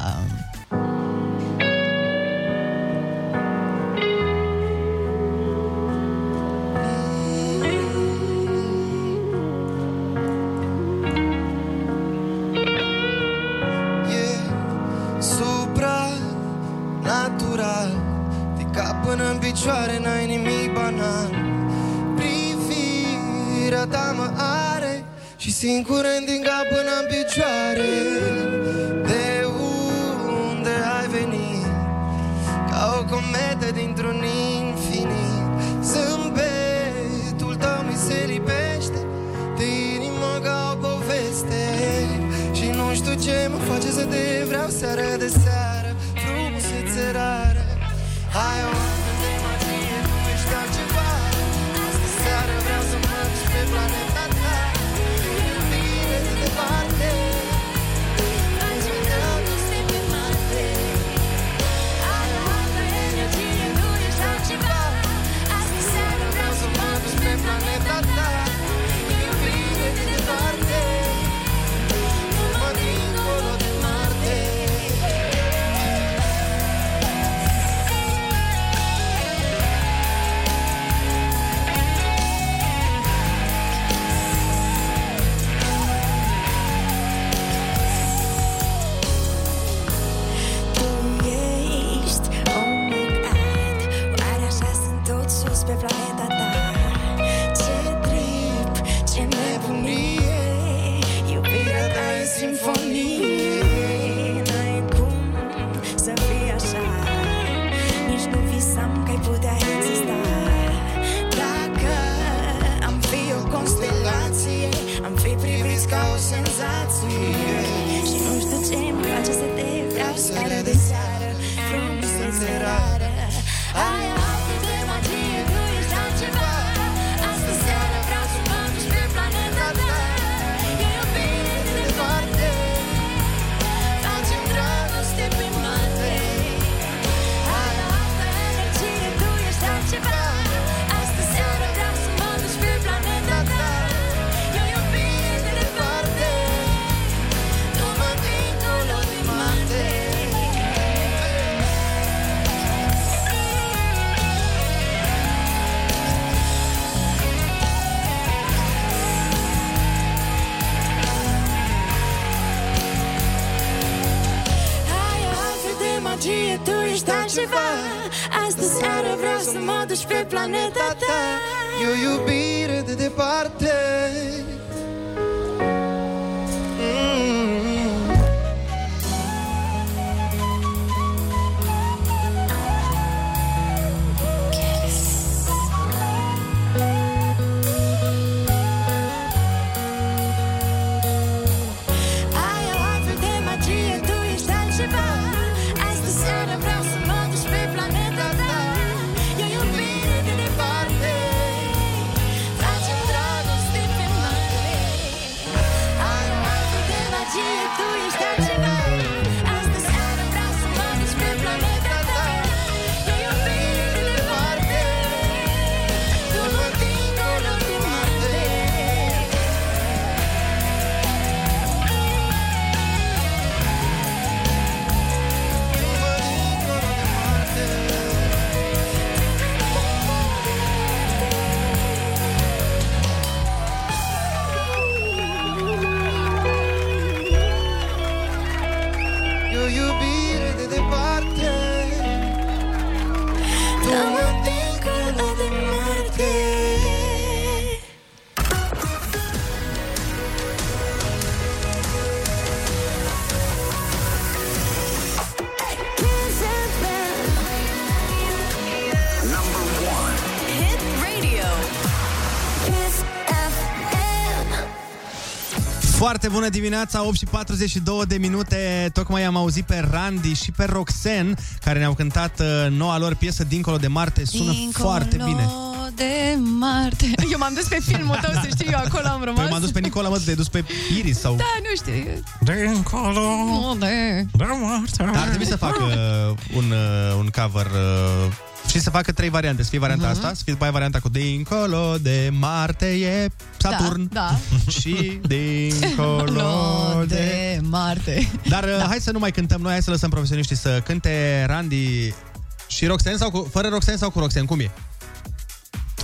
Singur din cap până în picioare. De unde ai venit? Ca o cometă dintr-un infinit. Zâmbetul tău mi se lipește De inimă ca o poveste. Și nu știu ce mă face să te vreau seară de será? Ai, ai. Ești altceva Astă seară vreau să mă duci pe planeta ta. E o iubire de departe Foarte bună dimineața, 8 și 42 de minute. Tocmai am auzit pe Randy și pe Roxen, care ne-au cântat uh, noua lor piesă Dincolo de Marte. Sună Dincolo foarte bine. de Marte. Eu m-am dus pe filmul tău, să știi, eu acolo am rămas. Păi m-am dus pe Nicola, mă, te-ai dus pe Iris sau... Da, nu știu. Dincolo de... de Marte. Dar ar trebui să facă uh, un, uh, un cover uh, și să facă trei variante. Să fie varianta Mhm. asta, să fie după aia varianta cu Dincolo de Marte e Saturn Da, și Dincolo Lo de... de Marte. Dar da. hai să nu mai cântăm noi, hai să lăsăm profesioniștii să cânte Randy și Roxen sau cu, fără Roxen sau cu Roxen, cum e?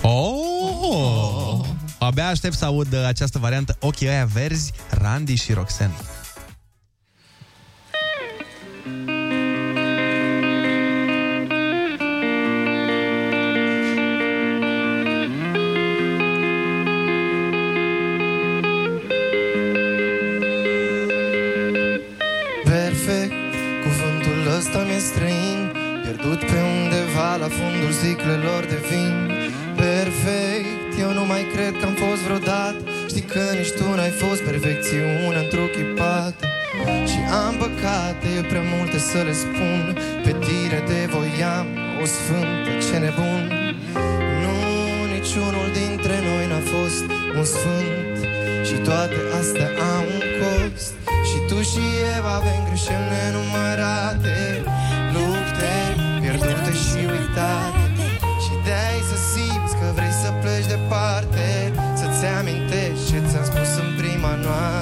Oh! Abia aștept să aud uh, această variantă Ochii ăia verzi, Randy și Roxen. Străin Pierdut pe undeva la fundul sticlelor de vin. Perfect, eu nu mai cred că am fost vreodată. Știi că nici tu n-ai fost perfecțiune într-ochipată Și am păcate, e prea multe să le spun. Pe tine te voiam, o sfântă, ce nebun. Nu, niciunul dintre noi n-a fost un sfânt. Și toate astea au un cost. Și tu și eu avem greșeli nenumărate. Lupte pierdute și uitate Și de-ai să simți că vrei să pleci departe Să-ți amintești ce ți-am spus în prima noapte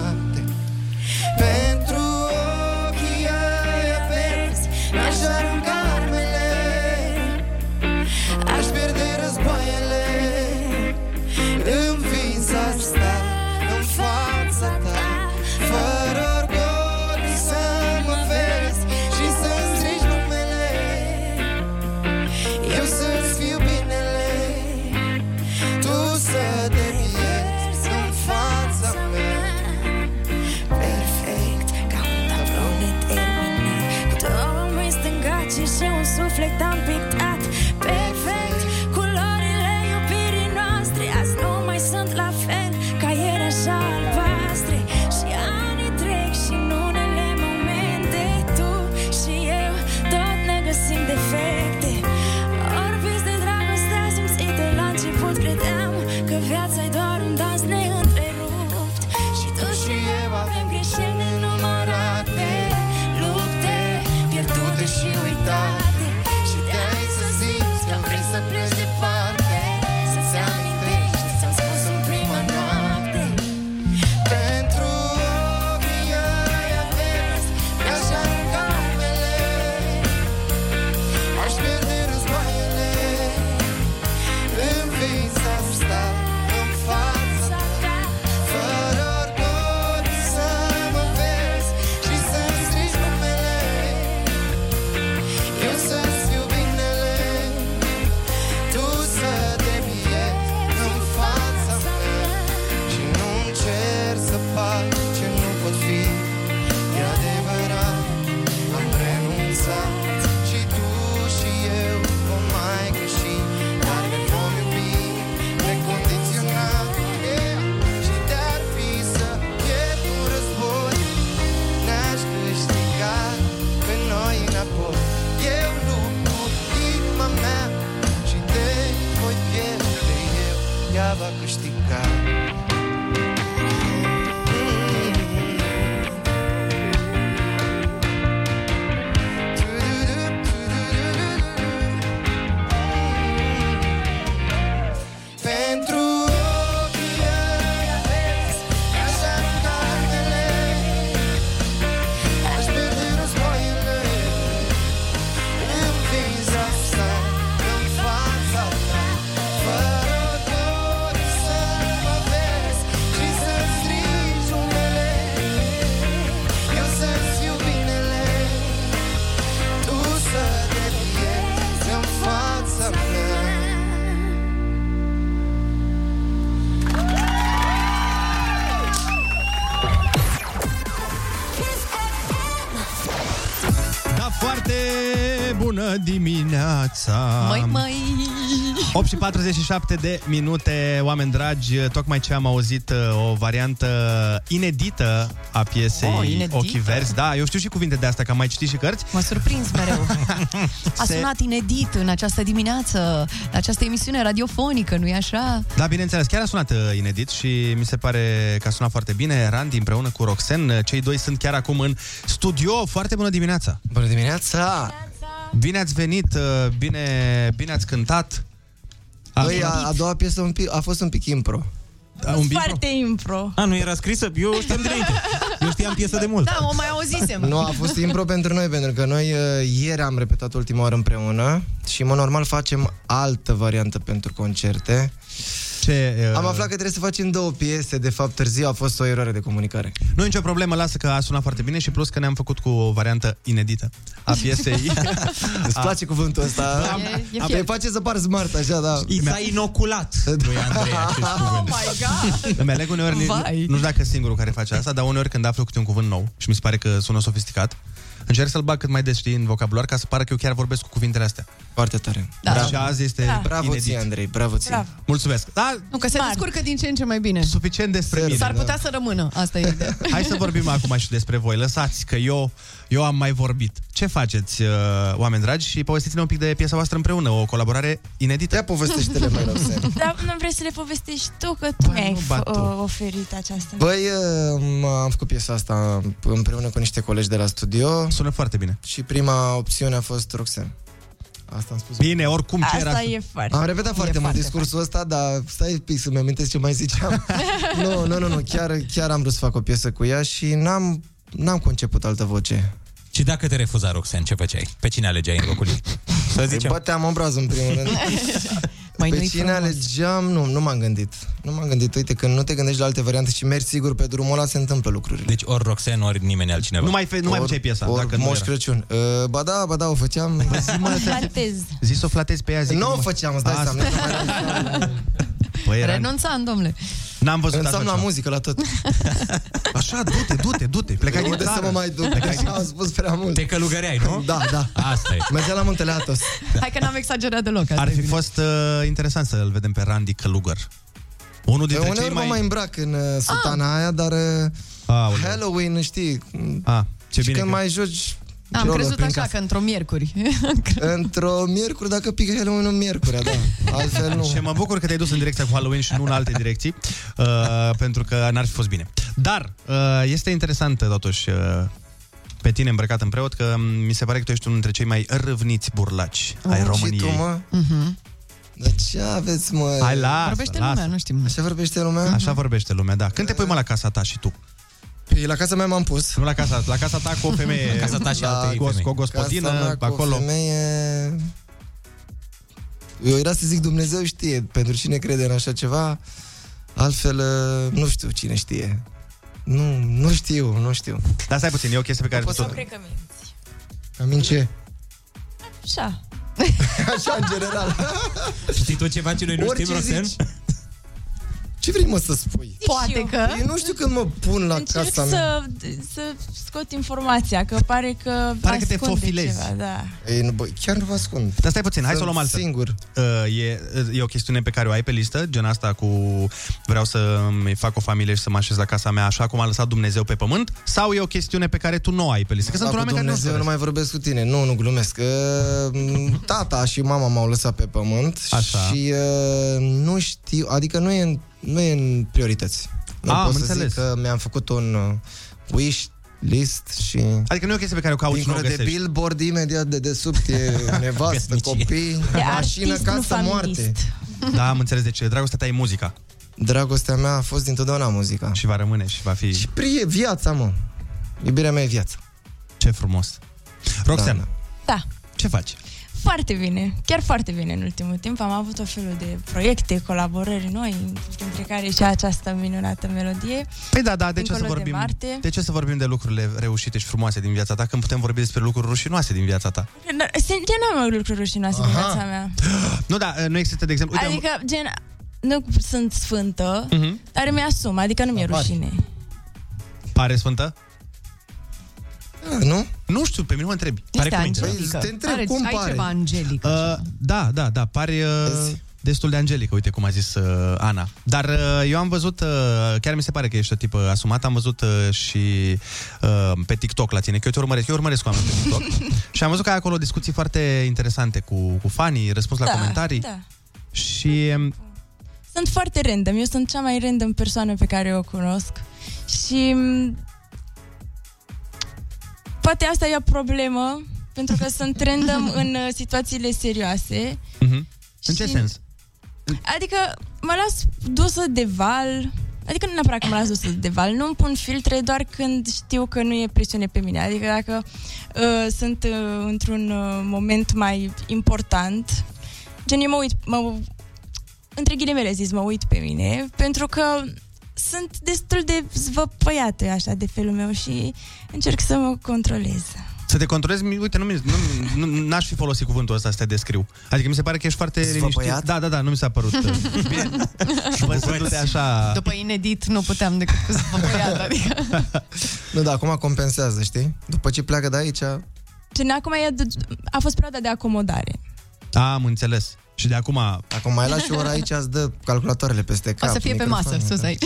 47 de minute, oameni dragi, tocmai ce am auzit uh, o variantă inedită a piesei Oh, inedită? Ochii Verzi. Da, eu știu și cuvinte de asta, că am mai citit și cărți. Mă surprins mereu. A Se- sunat inedit în această dimineață, la această emisiune radiofonică, nu-i așa? Da, bineînțeles, chiar a sunat uh, inedit și mi se pare că a sunat foarte bine. Randy împreună cu Roxen, uh, cei doi sunt chiar acum în studio. Foarte bună dimineața! Bună dimineața! Bine ați venit, uh, bine, bine ați cântat. Băi, a, a doua piesă un pic, a fost un pic impro. Da, un bip? Foarte impro. A, nu era scrisă? Eu știam dinainte. Eu știam piesă de mult. Da, o mai auzisem. Nu, a fost impro pentru noi, pentru că noi uh, ieri am repetat ultima oară împreună și, mă, normal facem altă variantă pentru concerte. Ce, uh... Am aflat că trebuie să facem două piese, de fapt târziu a fost o eroare de comunicare. Nu e nicio problemă, lasă că a sunat foarte bine și plus că ne-am făcut cu o variantă inedită a piesei. Îți place cuvântul ăsta? E- e Apoi fiert. face să par smart, așa, da. I s-a inoculat lui Andrei acest cuvânt. Oh my God! Îmi aleg uneori, nu, Vai. nu știu dacă e singurul care face asta, dar uneori când aflu câte un cuvânt nou și mi se pare că sună sofisticat, încerc să-l bag cât mai des, știi, în vocabular, ca să pară că eu chiar vorbesc cu cuvintele astea. Foarte tare. Da. Și azi este Da. Bravo inedit. ție, Andrei, bravo ție. Bravo. Mulțumesc. Da, Nu, că se Smart. descurcă din ce în ce mai bine. suficient despre mine. S-ar putea să rămână, asta e ideea. Hai să vorbim acum și despre voi. Lăsați că eu, eu am mai vorbit. Ce faceți, uh, oameni dragi? Și povestiți-ne un pic de piesa voastră împreună, o colaborare inedită. Ia povestește-le mai rău, Sam. Dar nu vrei să le povestești tu, că tu Bă, mi-ai nu bat f- tu. o- oferit această. Băi, uh, am făcut piesa asta împreună cu niște colegi de la studio Sună foarte bine. și prima opțiune a fost Roxen. Asta am spus. Bine, oricum ce era... Asta e foarte. Am repetat foarte mult foarte discursul ăsta, dar stai un pic să-mi amintesc ce mai ziceam. nu, nu, nu, nu, chiar, chiar am vrut să fac o piesă cu ea și n-am, n-am conceput altă voce. Și dacă te refuza Roxen, ce făceai? Pe cine alegeai în locul ei? Să Îi zicem. băteam obrazul în primul rând. Mai Pe nu-i cine frumos. alegeam? Nu, nu m-am gândit. Nu m-am gândit. Uite, când nu te gândești la alte variante și mergi sigur pe drumul ăla, se întâmplă lucrurile. Deci ori Roxen, ori nimeni altcineva. Nu mai, fe, nu mai făceai piesa, Or, dacă nu Moș era. Crăciun. Uh, ba da, ba da, o făceam. Flatez. Zi să o flatezi pe ea, zic. nu că o mă- făceam, îți dai Asta. seama. nu mai- Păi era... Renunțam, domnule. N-am văzut Renunțam așa la ceva. muzică, la tot. Așa, du-te, du-te, du-te. Plecai din Unde să țară. mă mai duc? Așa am spus prea mult. Te călugăreai, nu? Da, da. Asta e. Mergeam la Muntele Atos. Hai că n-am exagerat deloc. asta Ar e fi bine. fost uh, interesant să-l vedem pe Randy Călugăr. Unul dintre Uneori cei mă mai... mai îmbrac în uh, sutana aia, dar uh, Aoleu. Halloween, știi, Ah, ce și bine când că... mai joci Am roller crezut prin așa casă. că într-o miercuri. Într-o miercuri, dacă pică Halloween în miercuri, da. Altfel nu. Și mă bucur că te-ai dus în direcția cu Halloween și nu în alte direcții, uh, pentru că n-ar fi fost bine. Dar uh, este interesant, totuși, uh, pe tine îmbrăcat în preot, că mi se pare că tu ești unul dintre cei mai râvniți burlaci ai Și României. tu, mă? Mhm. De ce aveți, mă? Hai, lasă, Vorbește lasă. lumea, nu știm. Așa vorbește lumea? Așa vorbește lumea, da. Când te pui mă la casa ta și tu? Păi, la casa mea m-am pus. Nu la casa, la casa ta cu o femeie. La casa ta și La alte cu, o- femei. cu o Casa gospodină, mea cu acolo. o femeie... Eu era să zic Dumnezeu știe pentru cine crede în așa ceva, altfel uh, nu știu cine știe. Nu, nu știu, nu știu. Dar stai puțin, e o chestie pe care tu Poți tot... Nu cred că minți. Cam ce? Așa. Așa, în general. Știi tu ceva ce noi nu Orice știm, Roxen? Zici. Ce vrei, mă, să spui? Poate eu. că... Eu nu știu când mă pun la Încerc casa mea. să, să scot informația, că pare că Pare că te ascunde fofilezi. Ceva, da. Ei, nu, bă, chiar nu vă ascund. Dar stai puțin, hai să o Sunt luăm altfel. singur. Uh, e, e o chestiune pe care o ai pe listă, gen asta cu vreau să îmi fac o familie și să mă așez la casa mea așa cum a lăsat Dumnezeu pe pământ? Sau e o chestiune pe care tu nu o ai pe listă? Că sunt Da, cu oameni care nu Dumnezeu nu mai vorbesc cu tine. Nu, nu glumesc. Uh, Tata și mama m-au lăsat pe pământ Așa. și uh, nu știu, adică nu e în, nu e în priorități. Nu Ah, pot am să înțeles. zic că mi-am făcut un uh, wish list și Adică nu e o chestie pe care o cauți și nu o dincolo de găsești. billboard imediat de desubt e nevastă, Căsnicie. copii, E mașină, artist, nu casă, moarte. familist. Da, am înțeles. Deci dragostea ta e muzica. Dragostea mea a fost dintotdeauna muzica. Și va rămâne și va fi... Și prie viața, mă. Iubirea mea e viața. Ce frumos. Roxana, Da, Da. ce faci? Foarte bine, chiar foarte bine în ultimul timp. Am avut o felul de proiecte, colaborări noi, printre care și această minunată melodie. Păi da, da, de ce, să Dincolo de vorbim, Marte. de ce să vorbim de lucrurile reușite și frumoase din viața ta când putem vorbi despre lucruri rușinoase din viața ta? Dar, Sincer, nu am lucruri rușinoase în Aha. viața mea. Nu, da, nu există, de exemplu... Uite, Adică, gen, nu sunt sfântă, Mhm. dar mi-asum, adică nu mi-e Apare. rușine. pare sfântă? Da, nu? Nu știu, pe mine mă întrebi. Este cum minge. angelică. Te întreb, Are, cum ai pare? ceva angelică. Uh, da, da, da, pari uh, destul de angelică, uite cum a zis uh, Ana. Dar uh, eu am văzut, uh, chiar mi se pare că ești o tipă asumată, am văzut uh, și uh, pe TikTok la tine, că eu te urmăresc, eu urmăresc oameni pe TikTok și am văzut că ai acolo discuții foarte interesante cu, cu fanii, răspuns la Da, comentarii. da. Și um, Sunt foarte random. Eu sunt cea mai random persoană pe care o cunosc. Și m, poate asta e o problemă, pentru că sunt random în uh, situațiile serioase. Mhm. În ce Și- sens? Adică mă las dusă de val, adică nu neapărat că mă las dusă de val, nu îmi pun filtre doar când știu că nu e presiune pe mine. Adică dacă uh, sunt uh, într-un uh, moment mai important, gen eu mă uit, mă, între ghilimele zis, mă uit pe mine, pentru că sunt destul de zvăpăiată așa de felul meu și încerc să mă controlez. Să te controlezi, mi- uite, nu, mi- nu, nu, n-aș fi folosit cuvântul ăsta să te descriu. Adică mi se pare că ești foarte liniștit. Zvăpăiat? Da, da, da, nu mi s-a părut. uh, Bine, văzându-te așa... După inedit nu puteam decât cu zvăpăiat, adică... Nu, da, acum compensează, știi? După ce pleacă de aici... Gen, acum e, a fost perioada de acomodare. Am înțeles. Și de acum... Acum mai lași o oră aici, îți dă calculatoarele peste O cap. să fie pe masă, microfoane, sus da. aici.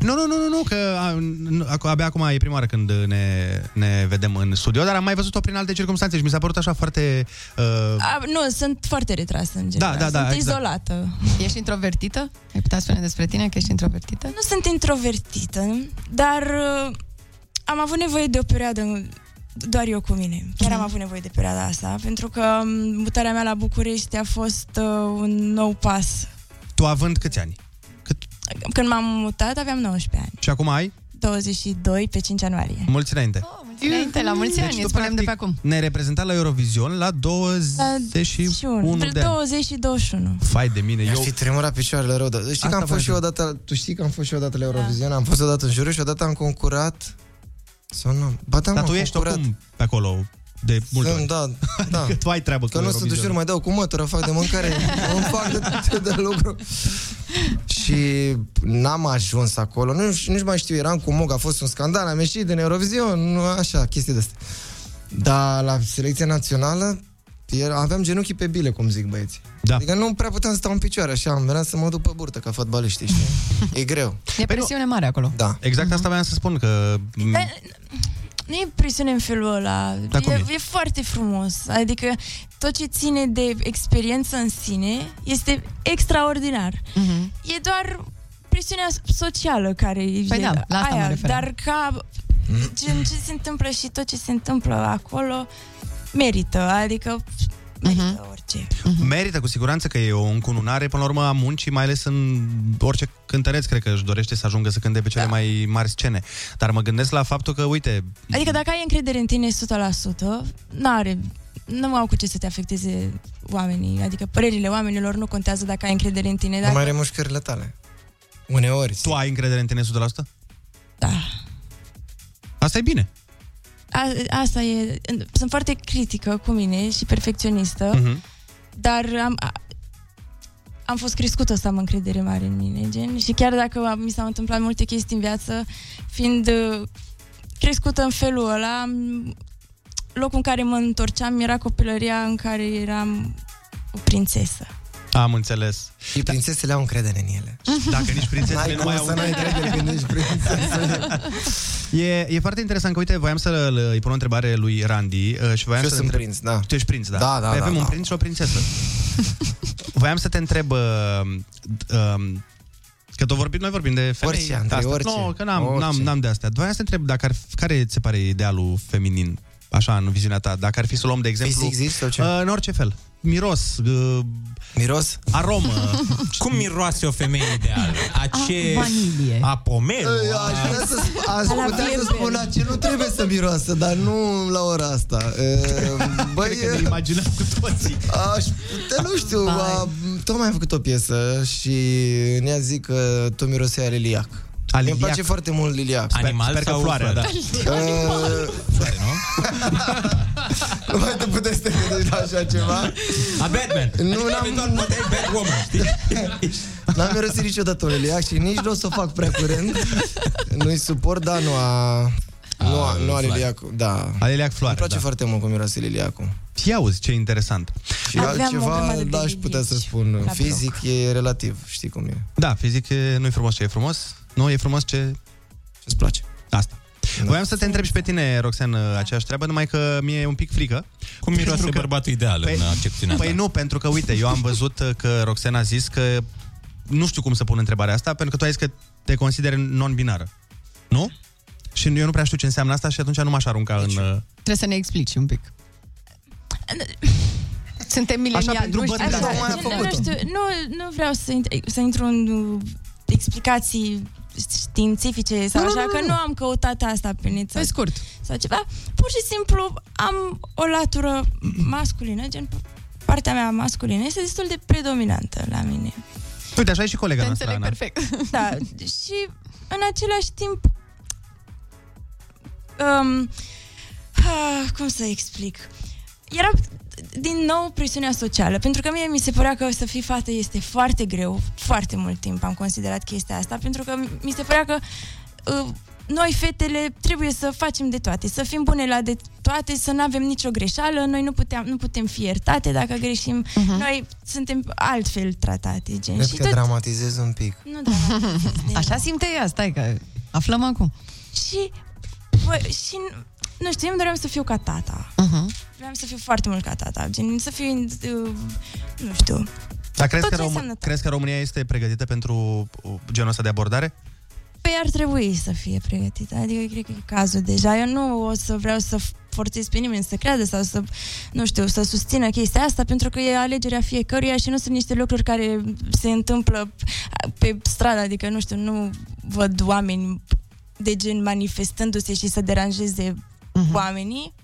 Nu, nu, nu, nu, nu că a, nu, acu- abia acum e prima oară când ne, ne vedem în studio, dar am mai văzut-o prin alte circunstanțe și mi s-a părut așa foarte... Uh, A, nu, sunt foarte retrasă în general. Da, da, da, Sunt exact. izolată. Ești introvertită? Ai putea spune despre tine că ești introvertită? Nu sunt introvertită, dar uh, am avut nevoie de o perioadă doar eu cu mine. Chiar am avut nevoie de perioada asta, pentru că um, mutarea mea la București a fost uh, un nou pas. tu având câți ani? Când m-am mutat aveam 19 ani. Și acum ai? 22 pe 5 ianuarie. Mulți înainte. Înainte, la mulți ani, Deci îți tu, spunem de pe acum. Ne reprezentat la Eurovision la 21 Între de ani. 20 și 21. Fai de mine, Eu... eu... Și tremura picioarele rău. Dar știi Asta că am vreau fost și să- eu odată, tu știi că am fost și eu odată la Eurovision, am fost odată în juriu și odată am concurat. Sau nu? Ba da, Dar m-am tu ești concurat. oricum pe acolo de multe Sunt, ori. da, da. Că tu ai treabă Că cu nu sunt Eurovision. ușor, mai dau cu mătură, fac de mâncare, îmi fac de, de, de lucru. Și n-am ajuns acolo, nu, nici mai știu, eram cu Mog, a fost un scandal, am ieșit din Eurovision, nu, așa, chestii de astea. Dar la selecția națională era, aveam genunchii pe bile, cum zic băieții. Da. Adică nu prea puteam să stau în picioare, așa, am venit să mă duc pe burtă ca fotbaliștii, știi? E greu. E presiune mare acolo. Da. Exact asta voiam să spun, că... Dar nu e presiune în felul ăla. Dar cum e, e? e foarte frumos. Adică tot ce ține de experiență în sine este extraordinar. Mhm. E doar presiunea socială care Păi e da, la asta mă aia, referam. dar ca gen, ce se întâmplă și tot ce se întâmplă acolo merită, adică merită orice. Merită cu siguranță că e o încununare până la urmă a muncii, mai ales în orice cântăreț cred că își dorește să ajungă să cânte pe cele da. mai mari scene. Dar mă gândesc la faptul că, uite, Adică dacă ai încredere în tine 100%, n-are, nu au cu ce să te afecteze oamenii. Adică părerile oamenilor nu contează dacă ai încredere în tine. Dacă... Dacă... Mai remușcările tale. Uneori. tu ai încredere în tine 100%? Da. Asta e bine. A, asta e... Sunt foarte critică cu mine și perfecționistă, Mhm. dar am, a, am fost crescută să am încredere mare în mine, gen, și chiar dacă mi s-au întâmplat multe chestii în viață, fiind uh, crescută în felul ăla, am- locul în care mă întorceam era copilăria în care eram o prințesă. Am înțeles. Și prințesele au încredere în ele. Dacă nici prințesele N-ai nu cum mai au să n-ai încredere când ești prințesă. E, e foarte interesant că, uite, voiam să îi pun o întrebare lui Randy uh, și voiam Și eu să sunt întreb... prinț, da. Tu ești prinț, da? Da, da, Păi da, avem da. un prinț și o prințesă. voiam să te întreb... Uh, um, Că tot vorbim, noi vorbim de femei. Orice, Andrei, Asta. orice. Nu, că n-am, Orice. n-am, n-am de astea. Voiam să te întreb dacă ar, fi- care ți se pare idealul feminin, așa, în viziunea ta? Dacă ar fi să luăm, de exemplu... Fizic zici sau ce? Uh, în orice fel. Miros, uh, Miros? aromă. Cum miroase o femeie ideală? A ce... vanilie. A pomelo? Ei, Aș vrea să sp- aș La putea să vierbe. spun ce nu trebuie să miroasă, dar nu la ora asta. E, Băi, Cred că ne imaginăm cu toții. aș putea, nu știu, a, tocmai am făcut o piesă și în ea zic că tu mirosea a liliac. A Îmi liliac. place foarte mult liliac. Animal sper că sau floarea, flori? da. Uh, Floare, nu? nu mai te puteți să te gândești la așa ceva. A Batman. Nu, adică n-am- eventual poate ai Batwoman, știi? N-am mirosit niciodată un liliac și nici nu o să o fac prea curând. Nu-i suport, dar nu a... Nu, a- nu are liliacul, da. A liliac floare, Îmi place da. foarte mult cum miroase liliacul. Și auzi, ce interesant. Și Aveam o altceva, grămadă de da, și putea să liliaci spun, la fizic e relativ, știi cum e. Da, fizic e- nu e frumos ce e frumos. Nu, e frumos ce... Ce-ți place. Asta. Voiam să te întreb și pe tine, Roxan, aceeași treabă, numai că mie e un pic frică. Cum miroase Pentru că- bărbatul ideal în accepțiunea Păi ta? nu, pentru că, uite, eu am văzut uh, că Roxan a zis că nu știu cum să pun întrebarea asta, pentru că tu ai zis că te consideri non-binară. Nu? Și eu nu prea știu ce înseamnă asta și atunci nu m-aș arunca în... uh, Trebuie să ne explici un pic. Suntem mileniali, pentru nu bărbați. știu. Așa, nu, nu știu, nu, nu vreau să, int- să intru în uh, explicații științifice sau Nu, nu, așa, nu, că nu. nu am căutat asta pe net. Pe scurt. Sau ceva. Pur și simplu am o latură masculină, gen partea mea masculină este destul de predominantă la mine. Uite, așa e și colega Te noastră, înțeleg Ana. perfect. Da, și în același timp um, ah, cum să explic? Era din nou presiunea socială, pentru că mie mi se părea că să fii fată este foarte greu, foarte mult timp am considerat chestia asta, pentru că mi se părea că uh, noi, fetele, trebuie să facem de toate, să fim bune la de toate, să nu avem nicio greșeală, noi nu putem, nu putem fi iertate dacă greșim, uh-huh. noi suntem altfel tratate. Gen. Cred și că tot, dramatizez un pic. nu dramatizez, Așa simte ea, stai că aflăm acum. Și, bă, și nu știu, eu îmi doream să fiu ca tata. Uh-huh. Vreau să fiu foarte mult ca tata, gen să fiu, uh, nu știu. Dar crezi Tot că, ce Rom- înseamnă crezi că România este pregătită pentru uh, genul ăsta de abordare? Păi ar trebui să fie pregătită, adică cred că e cazul deja. Eu nu o să vreau să forțez pe nimeni să creadă sau să, nu știu, să susțină chestia asta, pentru că e alegerea fiecăruia și nu sunt niște lucruri care se întâmplă pe stradă, adică, nu știu, nu văd oameni de gen manifestându-se și să deranjeze uh-huh. oamenii.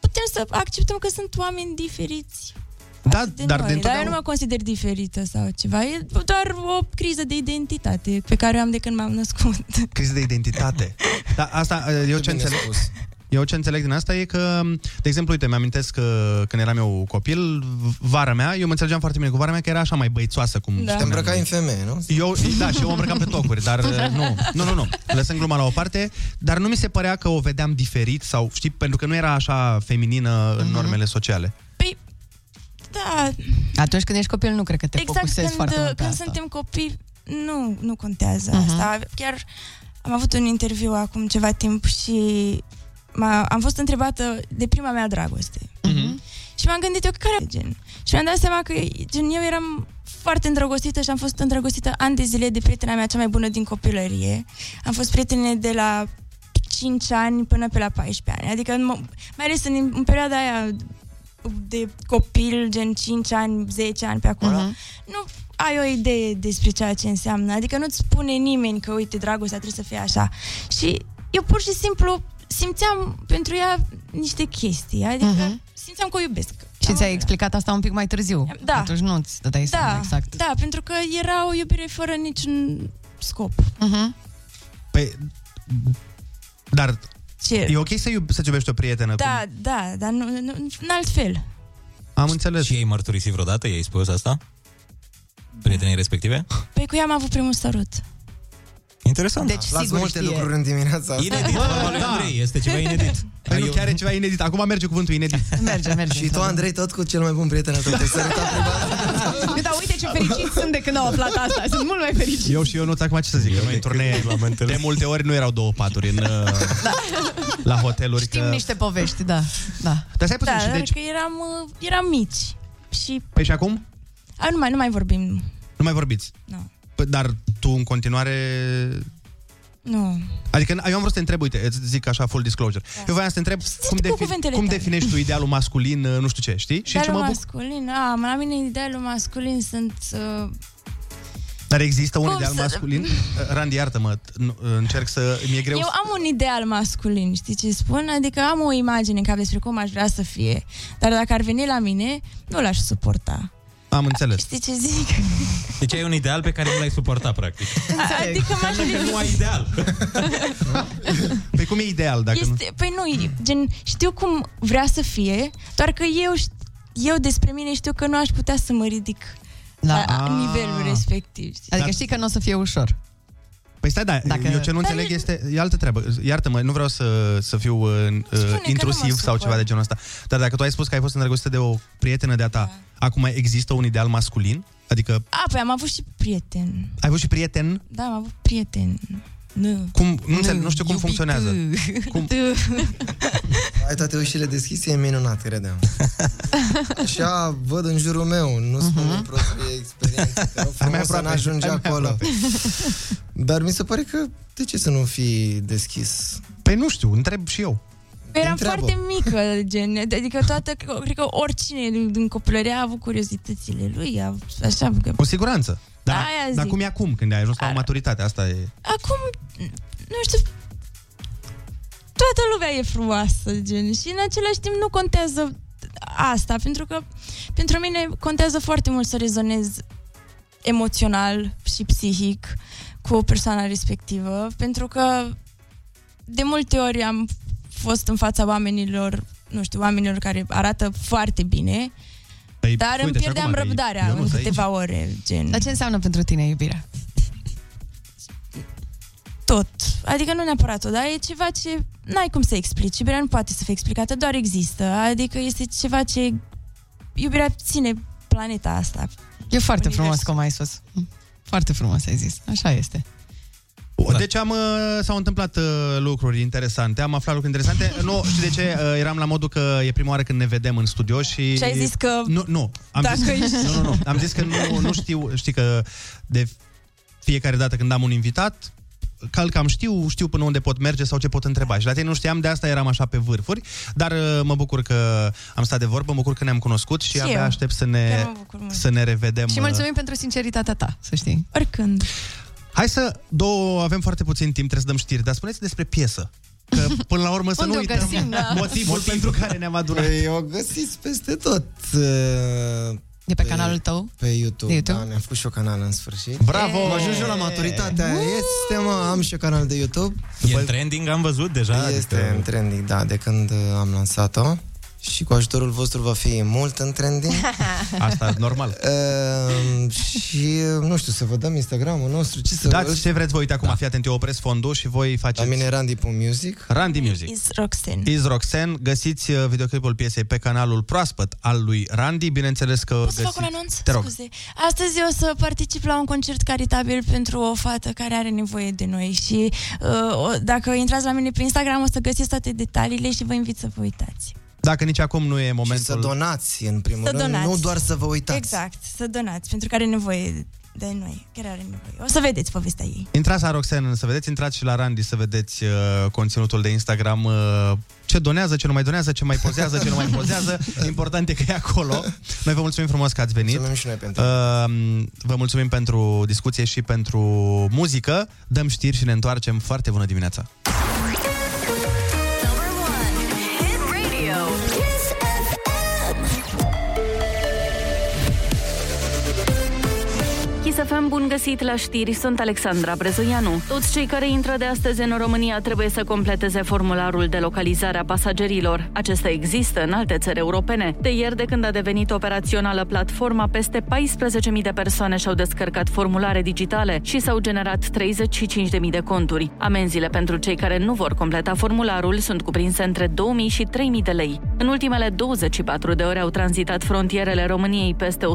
Putem să acceptăm că sunt oameni diferiți Da, de dar noi, de dar eu nu întotdeauna... mă consider diferită sau ceva. E doar o criză de identitate pe care o am de când m-am născut. Criză de identitate. Dar asta, uh, eu ce înțeleg... Eu ce înțeleg din asta e că, de exemplu, uite, mi-amintesc că când eram eu copil, vara mea, eu mă înțelegeam foarte bine cu vara mea, că era așa mai băițoasă. Cum Da. spuneam Te îmbrăcai noi. în femeie, nu? Eu, da, și eu mă îmbrăcam pe tocuri, dar uh, nu, nu, nu, nu, lăsăm gluma la o parte, dar nu mi se părea că o vedeam diferit sau, știi, pentru că nu era așa feminină Mhm. în normele sociale. Da, Atunci când ești copil, nu cred că te exact focusezi când, foarte mult pe când asta. suntem copii, nu, nu contează Mhm. asta. Chiar am avut un interviu acum ceva timp și m-a, am fost întrebată de prima mea dragoste. Mhm. Și m-am gândit eu care e gen. Și mi-am dat seama că gen, eu eram foarte îndrăgostită și am fost îndrăgostită ani de zile de prietena mea cea mai bună din copilărie. Am fost prietene de la 5 ani până pe la 14 ani. Adică, în mo- mai ales în, în perioada aia de copil, gen 5 ani, 10 ani pe acolo, Mhm. nu ai o idee despre ceea ce înseamnă. Adică nu-ți spune nimeni că, uite, dragostea trebuie să fie așa. Și eu pur și simplu simțeam pentru ea niște chestii. Adică Mhm. simțeam că o iubesc. Și ți-ai explicat asta un pic mai târziu. Da. Atunci nu ți dai seama Da, exact. da, pentru că era o iubire fără niciun scop. Uh-huh. Păi, dar Ce? e ok să iub- să-ți iubești o prietenă? Da, da, dar nu, nu, în alt fel. Am înțeles. Și ai mărturisit vreodată? I-ai spus asta? Prietenii respective? Păi cu ea am avut primul sărut. Interesant. Deci, Las sigur multe știe. lucruri în dimineața asta. Inedit, vorba lui Andrei, este ceva inedit. Păi nu, chiar e ceva inedit. Acum merge cuvântul inedit. Merge, merge. Și tu, Andrei, tot cu cel mai bun prieten al tău. Te-ai sărutat privat. Da, uite ce fericiți sunt de când au aflat asta. Sunt mult mai fericiți. Eu și eu nu acum ce să zic, că noi în turnee de multe ori nu erau două paturi în, uh, la hoteluri. Știm că... niște povești, da. da. Dar stai puțin, Da, și dar deci... că eram, uh, eram mici. Și Păi și acum? a, nu, mai, nu mai vorbim. Nu mai vorbiți? Nu. Păi, dar tu în continuare... Nu. Adică eu am vrut să te întreb, uite, îți zic așa full disclosure. Eu voiam să te întreb cum, cu cuvintele cum tale. definești tu idealul masculin, uh, nu știu ce, știi? Și ce Idealul mă buc- masculin, a, la mine idealul masculin sunt... Uh, Dar există un Cum ideal să- masculin? Uh, Randy, iartă-mă, n- încerc să... Mi-e greu eu să... am un ideal masculin, știi ce spun? Adică am o imagine în cap despre cum aș vrea să fie. Dar dacă ar veni la mine, nu l-aș suporta. Am înțeles. Știi ce zic? Deci ai un ideal pe care nu l-ai suportat, practic. Adică m-aș Înseamnă că nu ai ideal. Păi cum e ideal dacă nu... Este, păi nu, e- gen, știu cum vrea să fie, doar că eu, ș- eu despre mine știu că nu aș putea să mă ridic La- la, Ah. nivelul respectiv. știi? Adică știi că nu o să fie ușor. Păi stai, da, Dacă... eu ce nu înțeleg este, e altă treabă. Iartă-mă, nu vreau să, să fiu uh, uh, intrusiv sau supăr. ceva de genul ăsta. Dar dacă tu ai spus că ai fost îndrăgostită de o prietenă de-a ta, Da. acum există un ideal masculin? Adică A, păi am avut și prieten. ai avut și prieten? Da, am avut prieten. Nu. Cum, nu, înțeleg, nu știu cum funcționează. Cum? Ai toate ușile deschise, e minunat, credeam. Așa văd în jurul meu, nu spun uh-huh. proprie experiență, că Hai mai frumos să aproape, n-ajunge hai mai acolo. aproape. Dar mi se pare că de ce să nu fii deschis? Păi nu știu, întreb și eu. Eram Întreabă. foarte mică, gen, adică toată, cred că oricine din, din copilărie a avut curiozitățile lui, a, așa, că Cu siguranță. Dar, Aia dar zic. cum e acum, când ai ajuns la o maturitate? Asta e... acum, nu știu, toată lumea e frumoasă, gen, și în același timp nu contează asta, pentru că pentru mine contează foarte mult să rezonez emoțional și psihic cu persoana respectivă, pentru că de multe ori am fost în fața oamenilor, nu știu, oamenilor care arată foarte bine, Păi, dar îmi uite, și pierdeam acum, răbdarea eu nu în sunt aici. câteva ore, gen. Dar ce înseamnă pentru tine iubirea? tot. Adică nu neapărat tot, dar e ceva ce n-ai cum să explici. Iubirea nu poate să fie explicată, doar există. Adică este ceva ce iubirea ține planeta asta. E foarte Univers. frumos cum ai spus. Foarte frumos ai zis. Așa este. Deci am, uh, s-au întâmplat uh, lucruri interesante, am aflat lucruri interesante. Nu, știi de ce? Uh, eram la modul că e prima oară când ne vedem în studio și... Și ai zis că Nu, nu. Am dacă zis, ești- nu, nu, nu. Am zis că nu, nu știu, știi că de fiecare dată când am un invitat, cal cam știu, știu până unde pot merge sau ce pot întreba. Și la tine nu știam, de asta eram așa pe vârfuri, dar uh, mă bucur că am stat de vorbă, mă bucur că ne-am cunoscut și, Și abia eu. aștept să Chiar ne, mă bucur mult. să ne revedem. Și uh, mulțumim pentru sinceritatea ta, să știi. Oricând. Hai să, două, avem foarte puțin timp, trebuie să dăm știri, dar spuneți despre piesă. Că până la urmă să Unde nu o uităm găsim, da. motivul pentru care ne-am adunat. Păi, o găsiți peste tot. uh, E pe canalul tău? Pe YouTube, De YouTube? da, ne-am făcut și o canal în sfârșit. Bravo! Mă ajung și eu la maturitatea este, mă, am și o canal de YouTube. E în trending, am văzut deja. Este adică- în trending, da, de când uh, am lansat-o. Și cu ajutorul vostru va fi mult în trending. Asta normal. Uh, și, nu știu, să vă dăm Instagramul nostru. Ce să Dați ce vreți voi, uite acum, da. fii atent, eu opresc fondul și voi faceți... La mine Randy.music. Randy Music. Is Roxen. Is Roxanne, găsiți uh, videoclipul piesei pe canalul proaspăt al lui Randy, bineînțeles că Pot să găsiți... fac un anunț? Te rog. Scuze. Astăzi eu o să particip la un concert caritabil pentru o fată care are nevoie de noi și uh, o- dacă intrați la mine pe Instagram o să găsiți toate detaliile și vă invit să vă uitați. Dacă nici acum nu e momentul... Și să donați, în primul Să rând, donați. nu doar să vă uitați. Exact, să donați, pentru că are nevoie de noi, chiar are nevoie. O să vedeți povestea ei. Intrați la Roxanne să vedeți, intrați și la Randy să vedeți uh, conținutul de Instagram, uh, ce donează, ce nu mai donează, ce mai pozează, ce nu mai pozează. Important e că e acolo. Noi vă mulțumim frumos că ați venit. Mulțumim și noi pentru Uh, vă mulțumim pentru discuție și pentru muzică. Dăm știri și ne întoarcem. Foarte bună dimineața! Chisafem, bun găsit la știri, sunt Alexandra Brezoianu. Toți cei care intră de astăzi în România trebuie să completeze formularul de localizare a pasagerilor. Acesta există în alte țări europene. De ieri, de când a devenit operațională platforma, peste 14.000 de persoane și-au descărcat formulare digitale și s-au generat 35.000 de conturi. Amenziile pentru cei care nu vor completa formularul sunt cuprinse între 2.000 și 3.000 de lei. În ultimele 24 de ore au tranzitat frontierele României peste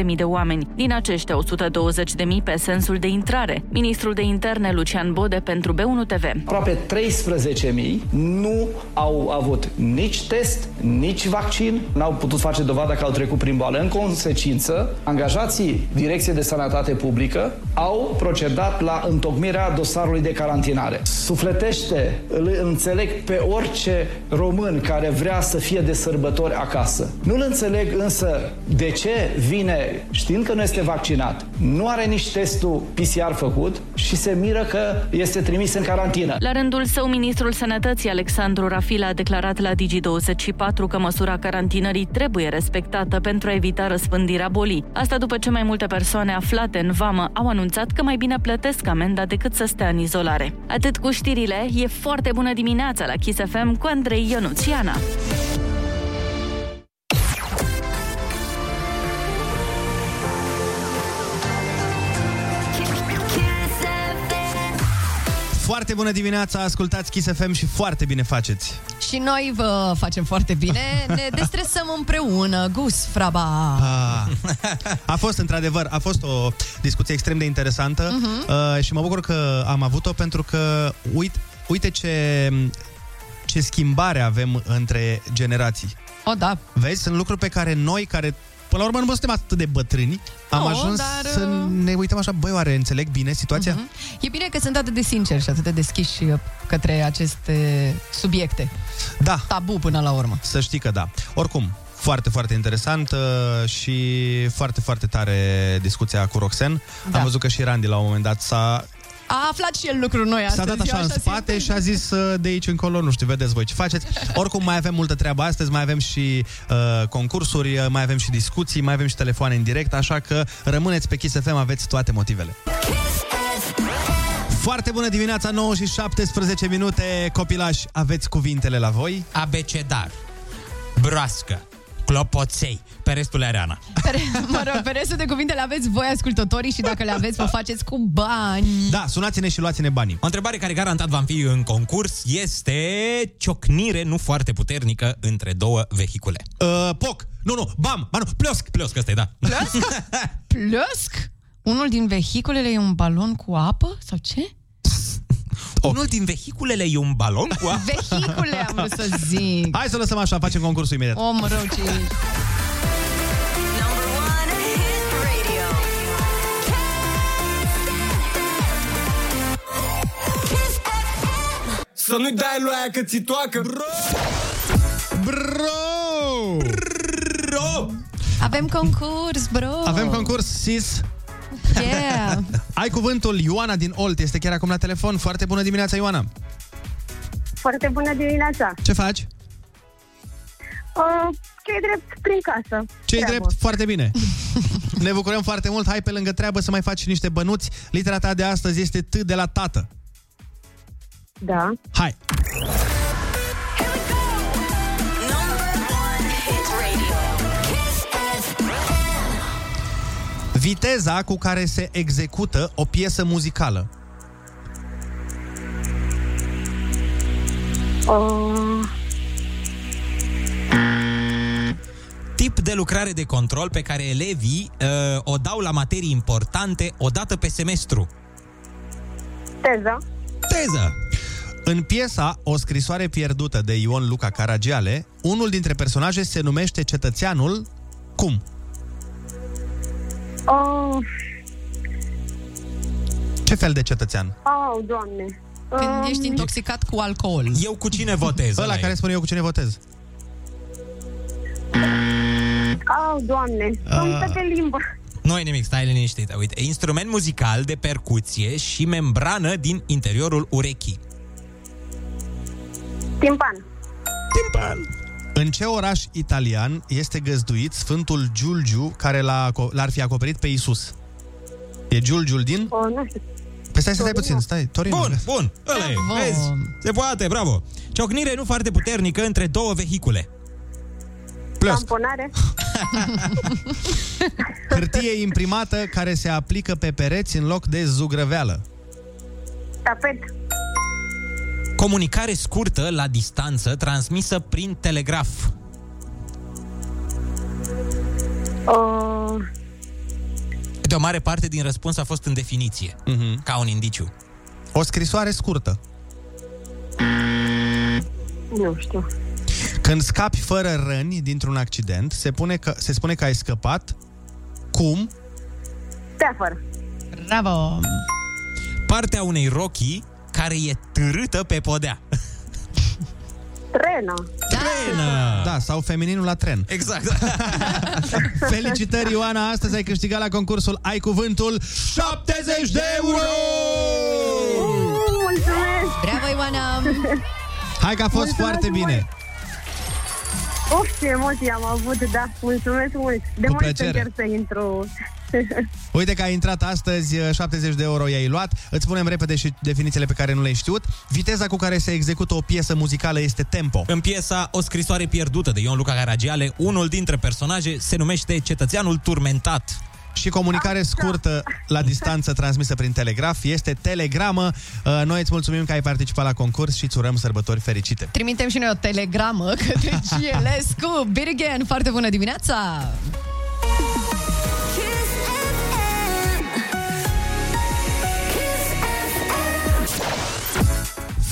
170.000 de oameni. Din aceștia, 120.000 pe sensul de intrare. Ministrul de Interne Lucian Bode pentru B1 TV. Aproape 13.000 nu au avut nici test, nici vaccin, n-au putut face dovada că au trecut prin boală. În consecință, angajații Direcției de Sănătate Publică au procedat la întocmirea dosarului de carantinare. Sufletește, îl înțeleg pe orice român care vrea să fie de sărbători acasă. Nu-l înțeleg însă de ce vine știind că nu este vaccinat, nu are nici testul PCR făcut și se miră că este trimis în carantină. La rândul său, ministrul Sănătății Alexandru Rafila a declarat la Digi24 că măsura carantinării trebuie respectată pentru a evita răspândirea bolii. Asta după ce mai multe persoane aflate în vamă au anunțat că mai bine plătesc amenda decât să stea în izolare. Atât cu știrile, e foarte bună dimineața la Kiss FM cu Andrei Ionuțiana. Foarte bună dimineața, ascultați Kiss FM și foarte bine faceți. Și noi vă facem foarte bine, ne destresăm împreună, Gus Fraba. Ah. A fost, într-adevăr, a fost o discuție extrem de interesantă Mhm. uh, și mă bucur că am avut-o pentru că uite, uite ce, ce schimbare avem între generații. O, da. Vezi, sunt lucruri pe care noi, care până la urmă nu suntem atât de bătrâni, am Nu, ajuns dar, să uh, ne uităm așa, băi, oare înțeleg bine situația? Mhm. E bine că sunt atât de sinceri și atât de deschiși uh, către aceste subiecte. Da. Tabu până la urmă. Să știi că da. Oricum, foarte, foarte interesant uh, și foarte, foarte tare discuția cu Roxen. Da. Am văzut că și Randy la un moment dat s-a, A aflat și el lucruri noi s-a astăzi. dat așa eu în spate și a zis uh, de aici încolo, nu știu, vedeți voi ce faceți. Oricum, mai avem multă treabă astăzi, mai avem și uh, concursuri, uh, mai avem și discuții, mai avem și telefoane în direct, așa că rămâneți pe Kiss FM, aveți toate motivele. Foarte bună dimineața, 9 și 17 minute, copilași, aveți cuvintele la voi? Abecedar, broască, clopoței, pe restul Areana. Pe, mă rog, pe restul de cuvinte le aveți voi, ascultătorii, și dacă le aveți, vă faceți cu bani. Da, sunați-ne și luați-ne banii. O întrebare care garantat va fi în concurs este ciocnire nu foarte puternică între două vehicule. Uh, poc! Nu, nu, bam! Ba nu, pliosc! Pliosc, ăsta e, da. Plăsc? Plăsc? Unul din vehiculele e un balon cu apă? Sau ce? Unul din vehiculele e un balon cu apă? Vehicule, am vrut să zic. Hai să lăsăm așa, facem concursul imediat. Om rău ce ești. Să nu-i dai lui aia că ți toacă, bro! Bro! Bro! Avem concurs, bro. Avem concurs, sis. Yeah. Ai cuvântul Ioana din Olt, este chiar acum la telefon. Foarte bună dimineața, Ioana. Foarte bună dimineața. Ce faci? Uh, ce drept prin casă. ce Treabă. drept? Foarte bine. Ne bucurăm foarte mult. Hai pe lângă treabă să mai faci și niște bănuți. Litera ta de astăzi este T de la tată. Da. Hai. Viteza cu care se execută o piesă muzicală. Uh, Tip de lucrare de control pe care elevii uh, o dau la materii importante o dată pe semestru. teza. Teză! În piesa O scrisoare pierdută de Ion Luca Caragiale, unul dintre personaje se numește cetățeanul cum? Oh, Ce fel de cetățean? oh, doamne. Când Um, ești intoxicat cu alcool. Eu cu cine votez? Ăla care spune eu cu cine votez. Oh, doamne. Sunt Ah. pe limbă. Nu e nimic, stai liniștită. Uite, instrument muzical de percuție și membrană din interiorul urechii. Timpan. Timpan. În ce oraș italian este găzduit Sfântul Giulgiu care l-a, aco- l-ar fi acoperit pe Isus? E Giulgiul din? Oh, nu știu. Păi stai, stai puțin, stai, Torino. Bun, bun, ăla e, Bravo. vezi? Se poate, bravo. Ciocnire nu foarte puternică între două vehicule. Plăsc. Tamponare. Hârtie imprimată care se aplică pe pereți în loc de zugrăveală. Tapet. Comunicare scurtă la distanță transmisă prin telegraf. Uh, De o mare parte din răspuns a fost în definiție, Mhm. ca un indiciu. O scrisoare scurtă. nu știu. Când scapi fără răni dintr-un accident, se, pune că, se spune că ai scăpat cum? Teafăr. Bravo. Partea unei rochii care e târâtă pe podea. Trenă. Trenă! Da, sau femininul la tren. Exact. Felicitări, Ioana! Astăzi ai câștigat la concursul Ai Cuvântul 70 de euro! Mulțumesc! Bravo, Ioana! Hai că a fost Mulțumesc foarte mult! Bine! Of, ce emoții am avut, da. Mulțumesc mult. De Cu mult plăcere. încerc să intru. Uite că ai intrat astăzi, 70 de euro i-ai luat. Îți spunem repede și definițiile pe care nu le-ai știut. Viteza cu care se execută o piesă muzicală este tempo. În piesa O scrisoare pierdută de Ion Luca Caragiale, unul dintre personaje se numește Cetățeanul turmentat. Și comunicare scurtă la distanță transmisă prin telegraf este telegramă. Uh, Noi îți mulțumim că ai participat la concurs și îți urăm sărbători fericite. Trimitem și noi o telegramă către GLS cu Beat Again. Foarte bună dimineața!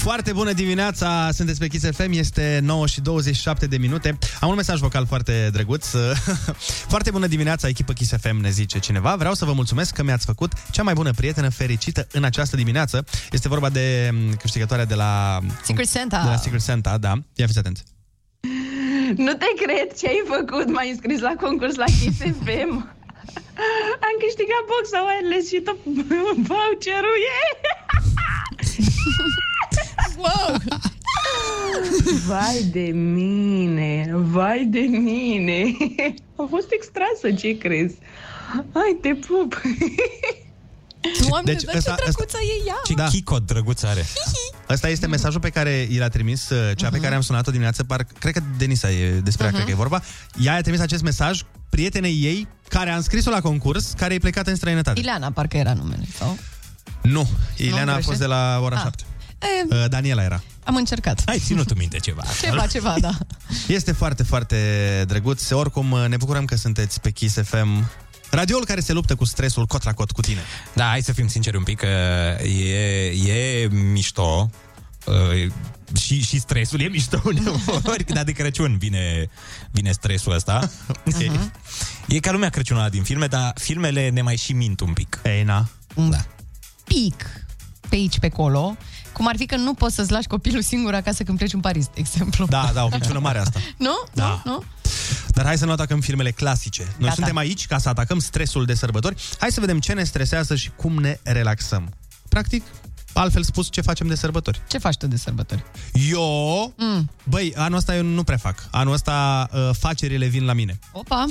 Foarte bună dimineața, sunteți pe Kiss FM, este 9 și 27 de minute. Am un mesaj vocal foarte drăguț. Foarte bună dimineața, echipă Kiss FM, ne zice cineva. Vreau să vă mulțumesc că mi-ați făcut cea mai bună prietenă fericită în această dimineață. Este vorba de m, câștigătoarea de la... Secret Santa. De la Secret Santa, da. Ia fiți atenți. Nu te cred ce ai făcut, m-ai înscris la concurs la Kiss FM. Am câștigat boxa wireless și tot voucherul e. wow! Vai de mine, vai de mine. A fost extrasă, ce crezi? Hai, te pup. Doamne, Deci deci, dar ăsta- ce drăguță e ea! Ce da. chicot drăguț are. Asta este mesajul pe care i l-a trimis, uh, cea pe care am sunat-o dimineață, par, cred că Denisa e despre ea, Mhm. cred că e vorba. Ea i-a trimis acest mesaj prietenei ei, care a înscris-o la concurs, care e plecată în străinătate. Ileana, parcă era numele, sau? Nu, Ileana a greșesc? fost de la ora Ah. 7. E, Uh, Daniela era. am încercat. Ai ținut minte ceva. Ceva, ceva, da. Este foarte, foarte drăguț. Oricum, uh, ne bucurăm că sunteți pe Kiss FM. Radioul care se luptă cu stresul cot la cot cu tine. Da, hai să fim sinceri un pic, că e, e mișto. uh, Și, și stresul e mișto uneori, dar de Crăciun vine, vine stresul ăsta. Mhm. E ca lumea Crăciunului din filme, dar filmele ne mai și mint un pic. Ei, na. Da. Pic pe aici, pe acolo, cum ar fi că nu poți să-ți lași copilul singur acasă când pleci în Paris, de exemplu. Da, da, o minciună mare asta. Nu? Da. Nu? Nu? Dar hai să nu atacăm filmele clasice. Noi Gata. suntem aici ca să atacăm stresul de sărbători. Hai să vedem ce ne stresează și cum ne relaxăm. Practic, altfel spus, ce facem de sărbători. Ce faci tu de sărbători? Eu, mm. băi, anul ăsta eu nu prea fac. Anul ăsta uh, facerile vin la mine. Opa!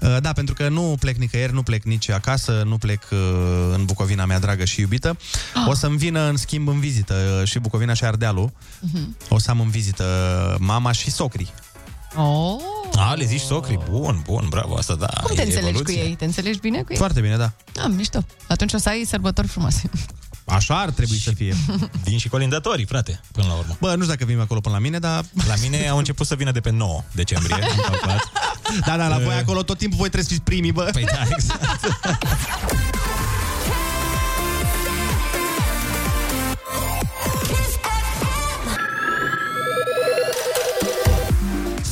Uh, da, pentru că nu plec nicăieri, nu plec nici acasă, nu plec uh, în Bucovina mea dragă și iubită. O să-mi vină, în schimb, în vizită uh, și Bucovina și Ardealul. Mhm. O să am în vizită mama și socrii. Oh! A, le zici socri, bun, bun, bravo, asta da. Cum te e înțelegi evoluție. cu ei? Te înțelegi bine cu ei? Foarte bine, da. Da, mișto. Atunci o să ai sărbători frumoase. Așa ar trebui să fie. Vin și colindătorii, frate, până la urmă. Bă, nu știu dacă vin acolo până la mine, dar... La mine au început să vină de pe 9 decembrie, am calculat. Da, da, la voi Eh. acolo tot timpul voi trebuie să fiți primii, bă. Păi da, exact.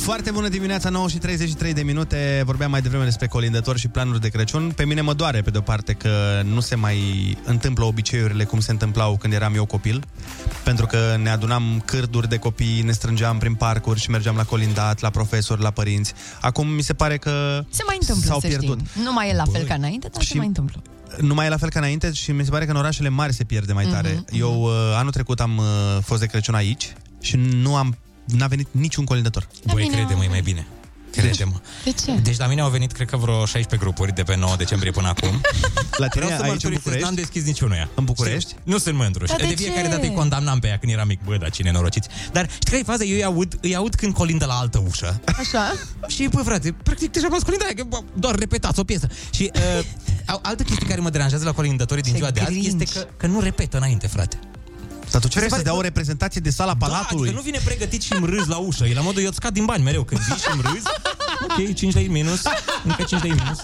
Foarte bună dimineața, 9 și 33 de minute. Vorbeam mai devreme despre colindători și planuri de Crăciun. Pe mine mă doare, pe de-o parte, că nu se mai întâmplă obiceiurile cum se întâmplau când eram eu copil. Pentru că ne adunam cârduri de copii, ne strângeam prin parcuri și mergeam la colindat, la profesori, la părinți. Acum mi se pare că Se mai întâmplă, s-au să pierdut. știi. Nu mai e la fel ca înainte, dar se mai întâmplă. Nu mai e la fel ca înainte și mi se pare că în orașele mari se pierde mai tare. Mhm, Eu uh, anul trecut am uh, fost de Crăciun aici și nu am n-a venit niciun colindător. Băi, crede-mă, e mai bine. Crede-mă. De ce? Deci la mine au venit, cred că vreo 16 grupuri de pe 9 decembrie până acum. La tine Vreau să aici în mărturisesc, București? N-am deschis niciunuia. În București? Nu sunt mândru. Dar Și de de fiecare ce? dată îi condamnam pe ea când eram mic. Bă, dar cine norociți. Dar știi care e faza? Eu îi aud, îi aud când colindă la altă ușă. Așa? Și, bă, frate, practic deja m-am colindat, că bă, doar repetați o piesă. Și uh, au- altă chestie care mă deranjează la colindătorii din Ce ziua de azi grinci. este că, că nu repetă înainte, frate. Dar tu ce Mi se vrei să pare- dea o reprezentație de sala Da, palatului? adică nu vine pregătit și îmi râzi la ușă. E la modul, eu îți scad din bani mereu. Când vii și îmi râzi, ok, 5 lei minus, încă 5 lei minus.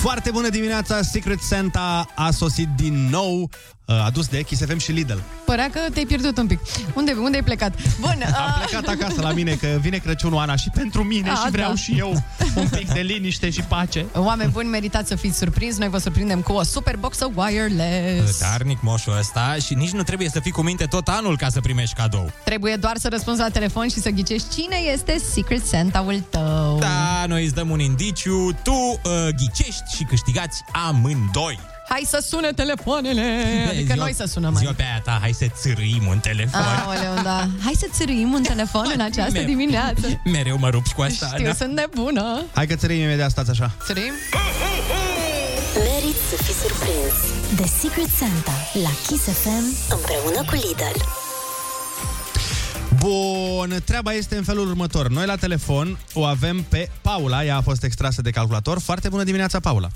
Foarte bună dimineața! Secret Santa a sosit din nou, uh, adus de Kiss FM și Lidl. Părea că te-ai pierdut un pic. Unde, unde ai plecat? Bun, Am plecat acasă la mine, că vine Crăciunul, Ana, și pentru mine A, și vreau da. și eu un pic de liniște și pace. Oameni buni, meritați să fiți surprinși. Noi vă surprindem cu o super boxă wireless. Darnic moșul ăsta și nici nu trebuie să fii cu minte tot anul ca să primești cadou. Trebuie doar să răspunzi la telefon și să ghicești cine este Secret Santa-ul tău. Da, noi îți dăm un indiciu, tu uh, ghicești și câștigați amândoi. Hai să sune telefoanele! Adică Ziua- noi să sunăm Ziua mai. pe aia ta, hai să țârâim un telefon. Aoleu, da. Hai să țârâim un telefon în această Mereu. dimineață. Mereu mă rup cu asta, Știu, da? sunt nebună. Hai că țărim imediat, stați așa. Țârâim? Merit să fiți surprins. The Secret Santa la Kiss FM împreună cu Lidl. Bun, treaba este în felul următor. Noi la telefon o avem pe Paula, ea a fost extrasă de calculator. Foarte bună dimineața, Paula.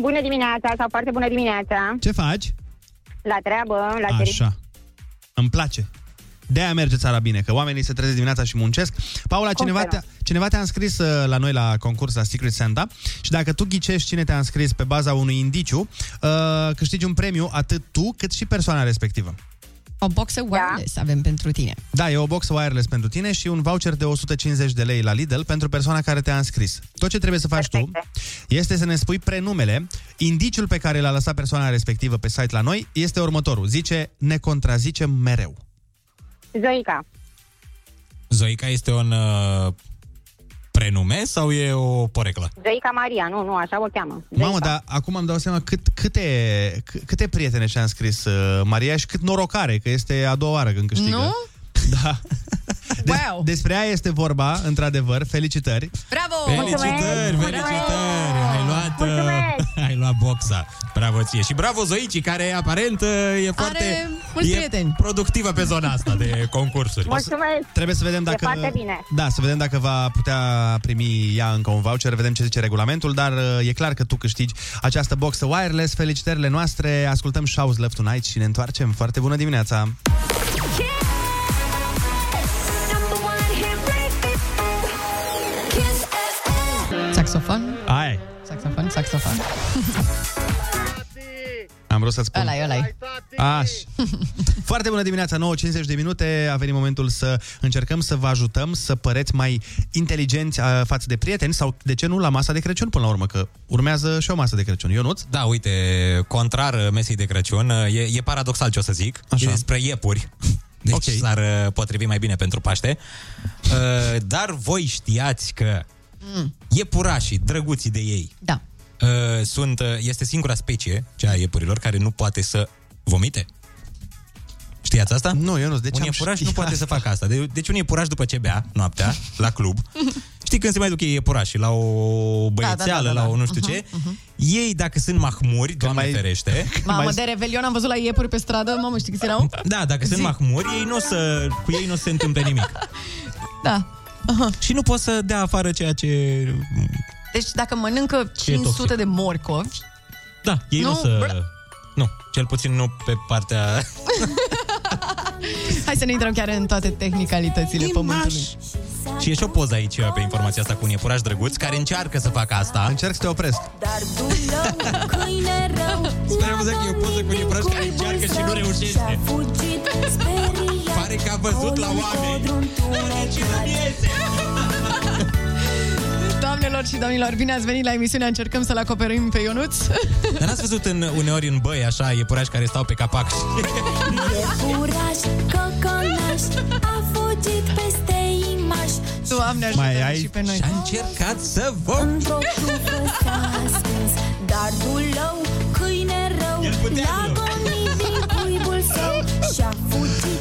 Bună dimineața sau foarte bună dimineața. Ce faci? La treabă, la serviciu. Așa. Îmi place. De-aia merge țara bine, că oamenii se trezesc dimineața și muncesc. Paula, cineva te-a, cineva te-a înscris uh, la noi la concurs la Secret Santa și dacă tu ghicești cine te-a înscris pe baza unui indiciu, uh, câștigi un premiu atât tu cât și persoana respectivă. O boxă wireless da. avem pentru tine. Da, e o box wireless pentru tine și un voucher de 150 de lei la Lidl pentru persoana care te-a înscris. Tot ce trebuie să faci Perfecte. tu este să ne spui prenumele. Indiciul pe care l-a lăsat persoana respectivă pe site la noi este următorul. Zice, ne contrazicem mereu. Zoica. Zoica este un uh, prenume sau e o poreclă? Zoica Maria, nu, nu, așa o cheamă. Zoica. Mamă, dar acum îmi dau seama cât, câte, c- câte prietene și-a înscris uh, Maria și cât norocare, că este a doua oară când câștigă. Nu? Da. Des, wow. Despre ea este vorba, într-adevăr. Felicitări. Bravo! Felicitări, felicitări! Ai luat, uh, ai luat boxa. Bravo ție. Și bravo Zoici, care aparent uh, e foarte mulți e prieteni. productivă pe zona asta de concursuri. Mulțumesc. Trebuie să vedem dacă... E foarte bine. Da, să vedem dacă va putea primi ea încă un voucher, vedem ce zice regulamentul, dar uh, e clar că tu câștigi această boxă wireless. Felicitările noastre, ascultăm Shows Left Tonight și ne întoarcem. Foarte bună dimineața! Saxofon? Ai. Saxofon, saxofon. Am vrut să spun. Ăla-i, ăla-i. Aș. Foarte bună dimineața, 9.50 de minute. A venit momentul să încercăm să vă ajutăm să păreți mai inteligenți uh, față de prieteni sau, de ce nu, la masa de Crăciun până la urmă, că urmează și o masă de Crăciun. Ionuț? Da, uite, contrar uh, mesei de Crăciun, uh, e, e paradoxal ce o să zic. Așa. E despre iepuri. Deci okay. s-ar uh, potrivi mai bine pentru Paște. Uh, Dar voi știați că Mm. iepurașii, drăguții de ei, Da. uh, sunt, uh, este singura specie, cea a iepurilor, care nu poate să vomite. Știați asta? Nu, eu nu. De ce un am iepuraș nu știut poate să asta? facă asta. De, deci un iepuraș după ce bea noaptea, la club, știi când se mai duc ei iepurașii la o băiețeală, da, da, da. la o nu știu Mhm, ce, ei dacă sunt mahmuri, Doamne mai... ferește, Mamă, de revelion am văzut la iepuri pe stradă, mamă, știi câți erau? da, dacă sunt Zi. mahmuri, ei nu o să, cu ei nu o să se întâmple nimic. Da. Și nu pot să dea afară ceea ce... Deci dacă mănâncă Ce e 500 toxic. de morcovi, Da, ei nu, Nu, nu să... bă- Nu, cel puțin nu pe partea... hai să ne intrăm chiar în toate tehnicalitățile pământului. Și e și o poză aici pe informația asta cu un iepuraș drăguț care încearcă să facă asta. Încerc să te opresc. Dar tu rău, câine rău Sperăm să e o poză cu un iepuraș care încearcă și nu reușește. Fugit, speriat Pare că a văzut la oameni. Doamnelor și domnilor, bine ați venit la emisiunea Încercăm să-l acoperim pe Ionuț. Dar n-ați văzut în, uneori în băi, așa, iepurași care stau pe capac și... Iepuraș, cocolaș Doamne, ajută Mai ai- și pe noi. Și-a încercat să vă... Într-o trupă s-a ascuns Dar dulău, câine rău L-a gonit din cuibul său Și-a fugit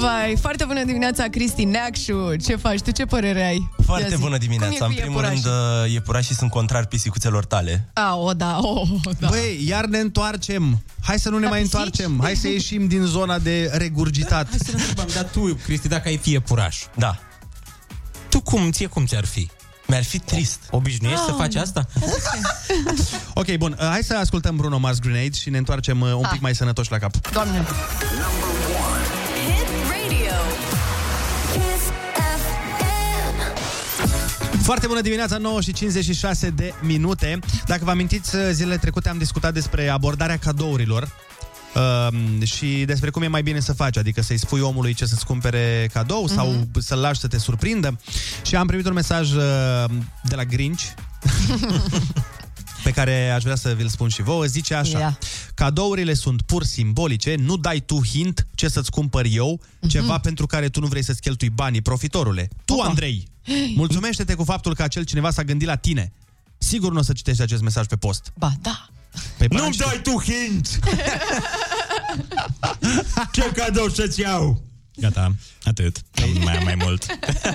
Vai, foarte bună dimineața, Cristi Neacșu. Ce faci? Tu ce părere ai? Ia Foarte zi. bună Cum e dimineața. cu În primul iepurașii? rând, uh, iepurașii sunt contrari pisicuțelor tale. A, o, da, o, da. Băi, iar ne întoarcem. Hai să nu ne mai întoarcem. Hai să ieșim din zona de regurgitat. Hai să ne întrebăm, dar tu, Cristi, dacă ai fi iepuraș, Da. Tu cum, ție cum ți-ar fi? Mi-ar fi trist. Obișnuiești să Ah, faci asta? Ok, bun. uh, Hai să ascultăm Bruno Mars Grenade și ne întoarcem uh, un Ah. pic mai sănătoși la cap. Doamne. Hit radio Kiss FM Foarte bună dimineața, 9 și 56 de minute. Dacă vă amintiți, zilele trecute am discutat despre abordarea cadourilor uh, și despre cum e mai bine să faci, adică să-i spui omului ce să-ți cumpere cadou mm-hmm. sau să-l lași să te surprindă. Și am primit un mesaj uh, de la Grinch pe care aș vrea să vi-l spun și vouă. Zice așa, Ia. cadourile sunt pur simbolice, nu dai tu hint ce să-ți cumpăr eu, ceva pentru care tu nu vrei să-ți cheltui banii, profitorule. Tu, Opa. Andrei, mulțumește-te cu faptul că acel cineva s-a gândit la tine. Sigur nu o să citești acest mesaj pe post. Ba, da. Păi, Nu-mi dai tu hint! Ce cadou să-ți iau? Gata, atât. Nu mai am mai mult.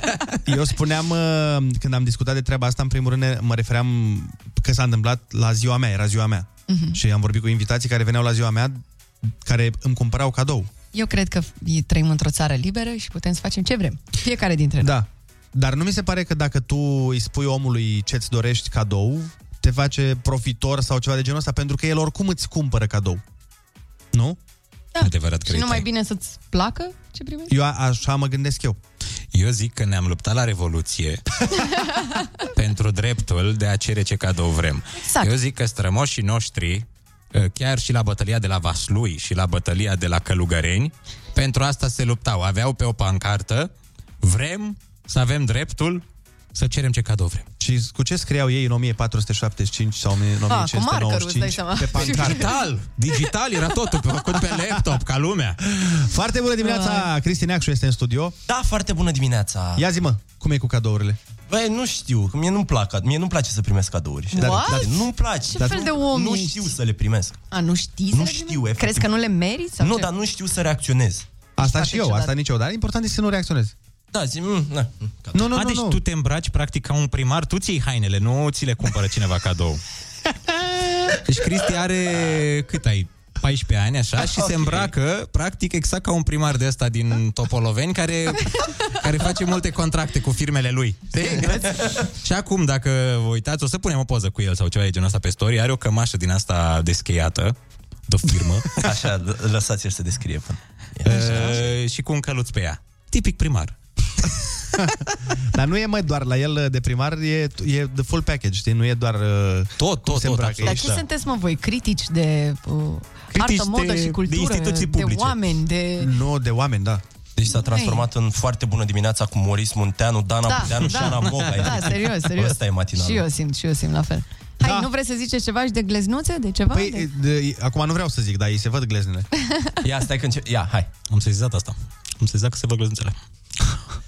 Eu spuneam, uh, când am discutat de treaba asta, în primul rând ne- mă refeream că s-a întâmplat la ziua mea, era ziua mea. Mhm. Și am vorbit cu invitații care veneau la ziua mea, care îmi cumpărau cadou. Eu cred că trăim într-o țară liberă și putem să facem ce vrem. Fiecare dintre noi. Da. Dar nu mi se pare că dacă tu îi spui omului ce-ți dorești cadou, te face profitor sau ceva de genul ăsta, pentru că el oricum îți cumpără cadou. Nu? Da. Adevărat, Și cred. nu mai bine să-ți placă ce primești? Eu a- așa mă gândesc eu. Eu zic că ne-am luptat la Revoluție pentru dreptul de a cere ce cadou vrem. Exact. Eu zic că strămoșii noștri, uh, chiar și la bătălia de la Vaslui și la bătălia de la Călugăreni, pentru asta se luptau. Aveau pe o pancartă, vrem să avem dreptul să cerem ce cadou vrem. Și cu ce scriau ei în 1475 sau în Ah, cu markerul, îți dai 1595 seama. pe pancartă? Digital, digital era totul pe, făcut pe laptop, ca lumea. Foarte bună dimineața, Cristi Neacșu este în studio. Da, foarte bună dimineața. Ia zi-mă, cum e cu cadourile? Băi, nu știu, că mie nu-mi plac, mie nu-mi place să primesc cadouri. What? Dar, nu-mi place. Ce Dar fel nu- de om Nu ești? știu să le primesc. A, nu știi Nu să le știu, primești? efectiv. Crezi că nu le meriți? Sau Nu, ce? dar nu știu să reacționez. Asta foarte și eu, ciudat. asta nici eu, dar important este să nu reacționezi. Da, zi, mm, na, mm, gata. Nu, nu, A, nu, deci nu. tu te îmbraci practic ca un primar, tu ții hainele, nu ți le cumpără cineva cadou. Deci Cristi are, cât ai? 14 ani, așa, și se Ok. îmbracă, practic, exact ca un primar de ăsta din Topoloveni, care, care face multe contracte cu firmele lui. Știi? și acum, dacă vă uitați, o să punem o poză cu el sau ceva de genul ăsta pe story, are o cămașă din asta descheiată, de firmă, Așa, l- lăsați-l să descrie până. uh, și cu un căluț pe ea. Tipic primar. Dar nu e mai doar la el de primar, e, e the full package, știi? Nu e doar uh, tot, cum tot, se tot, îmbracă absolut. Dar ei. ce sunteți, mă, voi? Critici de uh, Critici artă, modă de- și de cultură? instituții De publice. oameni, de... Nu, de oameni, da. Deci s-a transformat în foarte bună dimineața cu Moris Munteanu, Dana Da, Puteanu și da. Ana Moga. Da, efectiv. serios, serios. Ăsta e matinalul. Și eu simt, și eu simt la fel. Hai, Da. nu vreți să ziceți ceva și de gleznuțe, de ceva? Păi, de... de, acum nu vreau să zic, dar ei se văd gleznele. Ia, stai că înce- Ia, hai. Am sezizat asta. Am sezizat că se văd gleznuțele.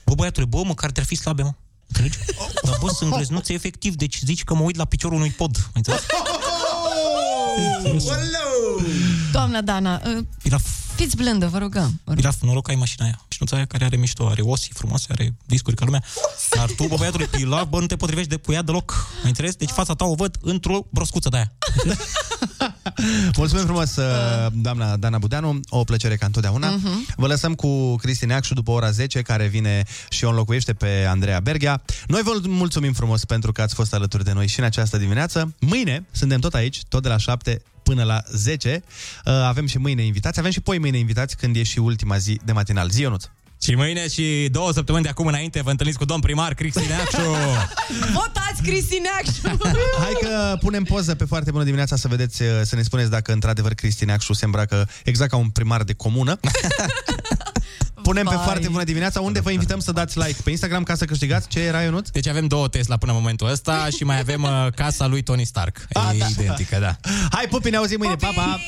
Bă, băiatule, bă, măcar te-ar fi slabe, mă. Înțelegi? Dar bă, sunt gleznuțe efectiv, deci zici că mă uit la piciorul unui pod. Ai înțeles? Doamna Dana, uh, Era, fiți blândă, vă rugăm. Vă rugăm. era noroc că ai mașina aia. Mașinuța aia care are mișto, are osi frumoase, are discuri ca lumea. Dar tu, bă, băiatule, pilaf, bă, nu te potrivești de cu ea deloc. Ai înțeles? Deci fața ta o văd într-o broscuță de aia. Mulțumim frumos, uh, doamna Dana Budeanu, o plăcere ca întotdeauna. Mhm. Vă lăsăm cu Cristi Neacșu după ora 10, care vine și o înlocuiește pe Andreea Berghea. Noi vă mulțumim frumos pentru că ați fost alături de noi și în această dimineață. Mâine suntem tot aici, tot de la 7 până la 10. Uh, Avem și mâine invitați, avem și poi mâine invitați când e și ultima zi de matinal. Zi, Ionuț! Și mâine și două săptămâni de acum înainte vă întâlniți cu domn primar Cristi Neacșu. Votați Cristi Neacșu! Hai că punem poză pe foarte bună dimineața să vedeți, uh, să ne spuneți dacă într-adevăr Cristi Neacșu se îmbracă exact ca un primar de comună. punem pe foarte bună dimineața, unde vă invităm să dați like pe Instagram ca să câștigați. Ce era, Ionuț? Deci avem două Tesla până momentul ăsta și mai avem uh, casa lui Tony Stark. A, e da. identică, da. Hai, pupi, ne auzim mâine. Pupi! Pa, pa!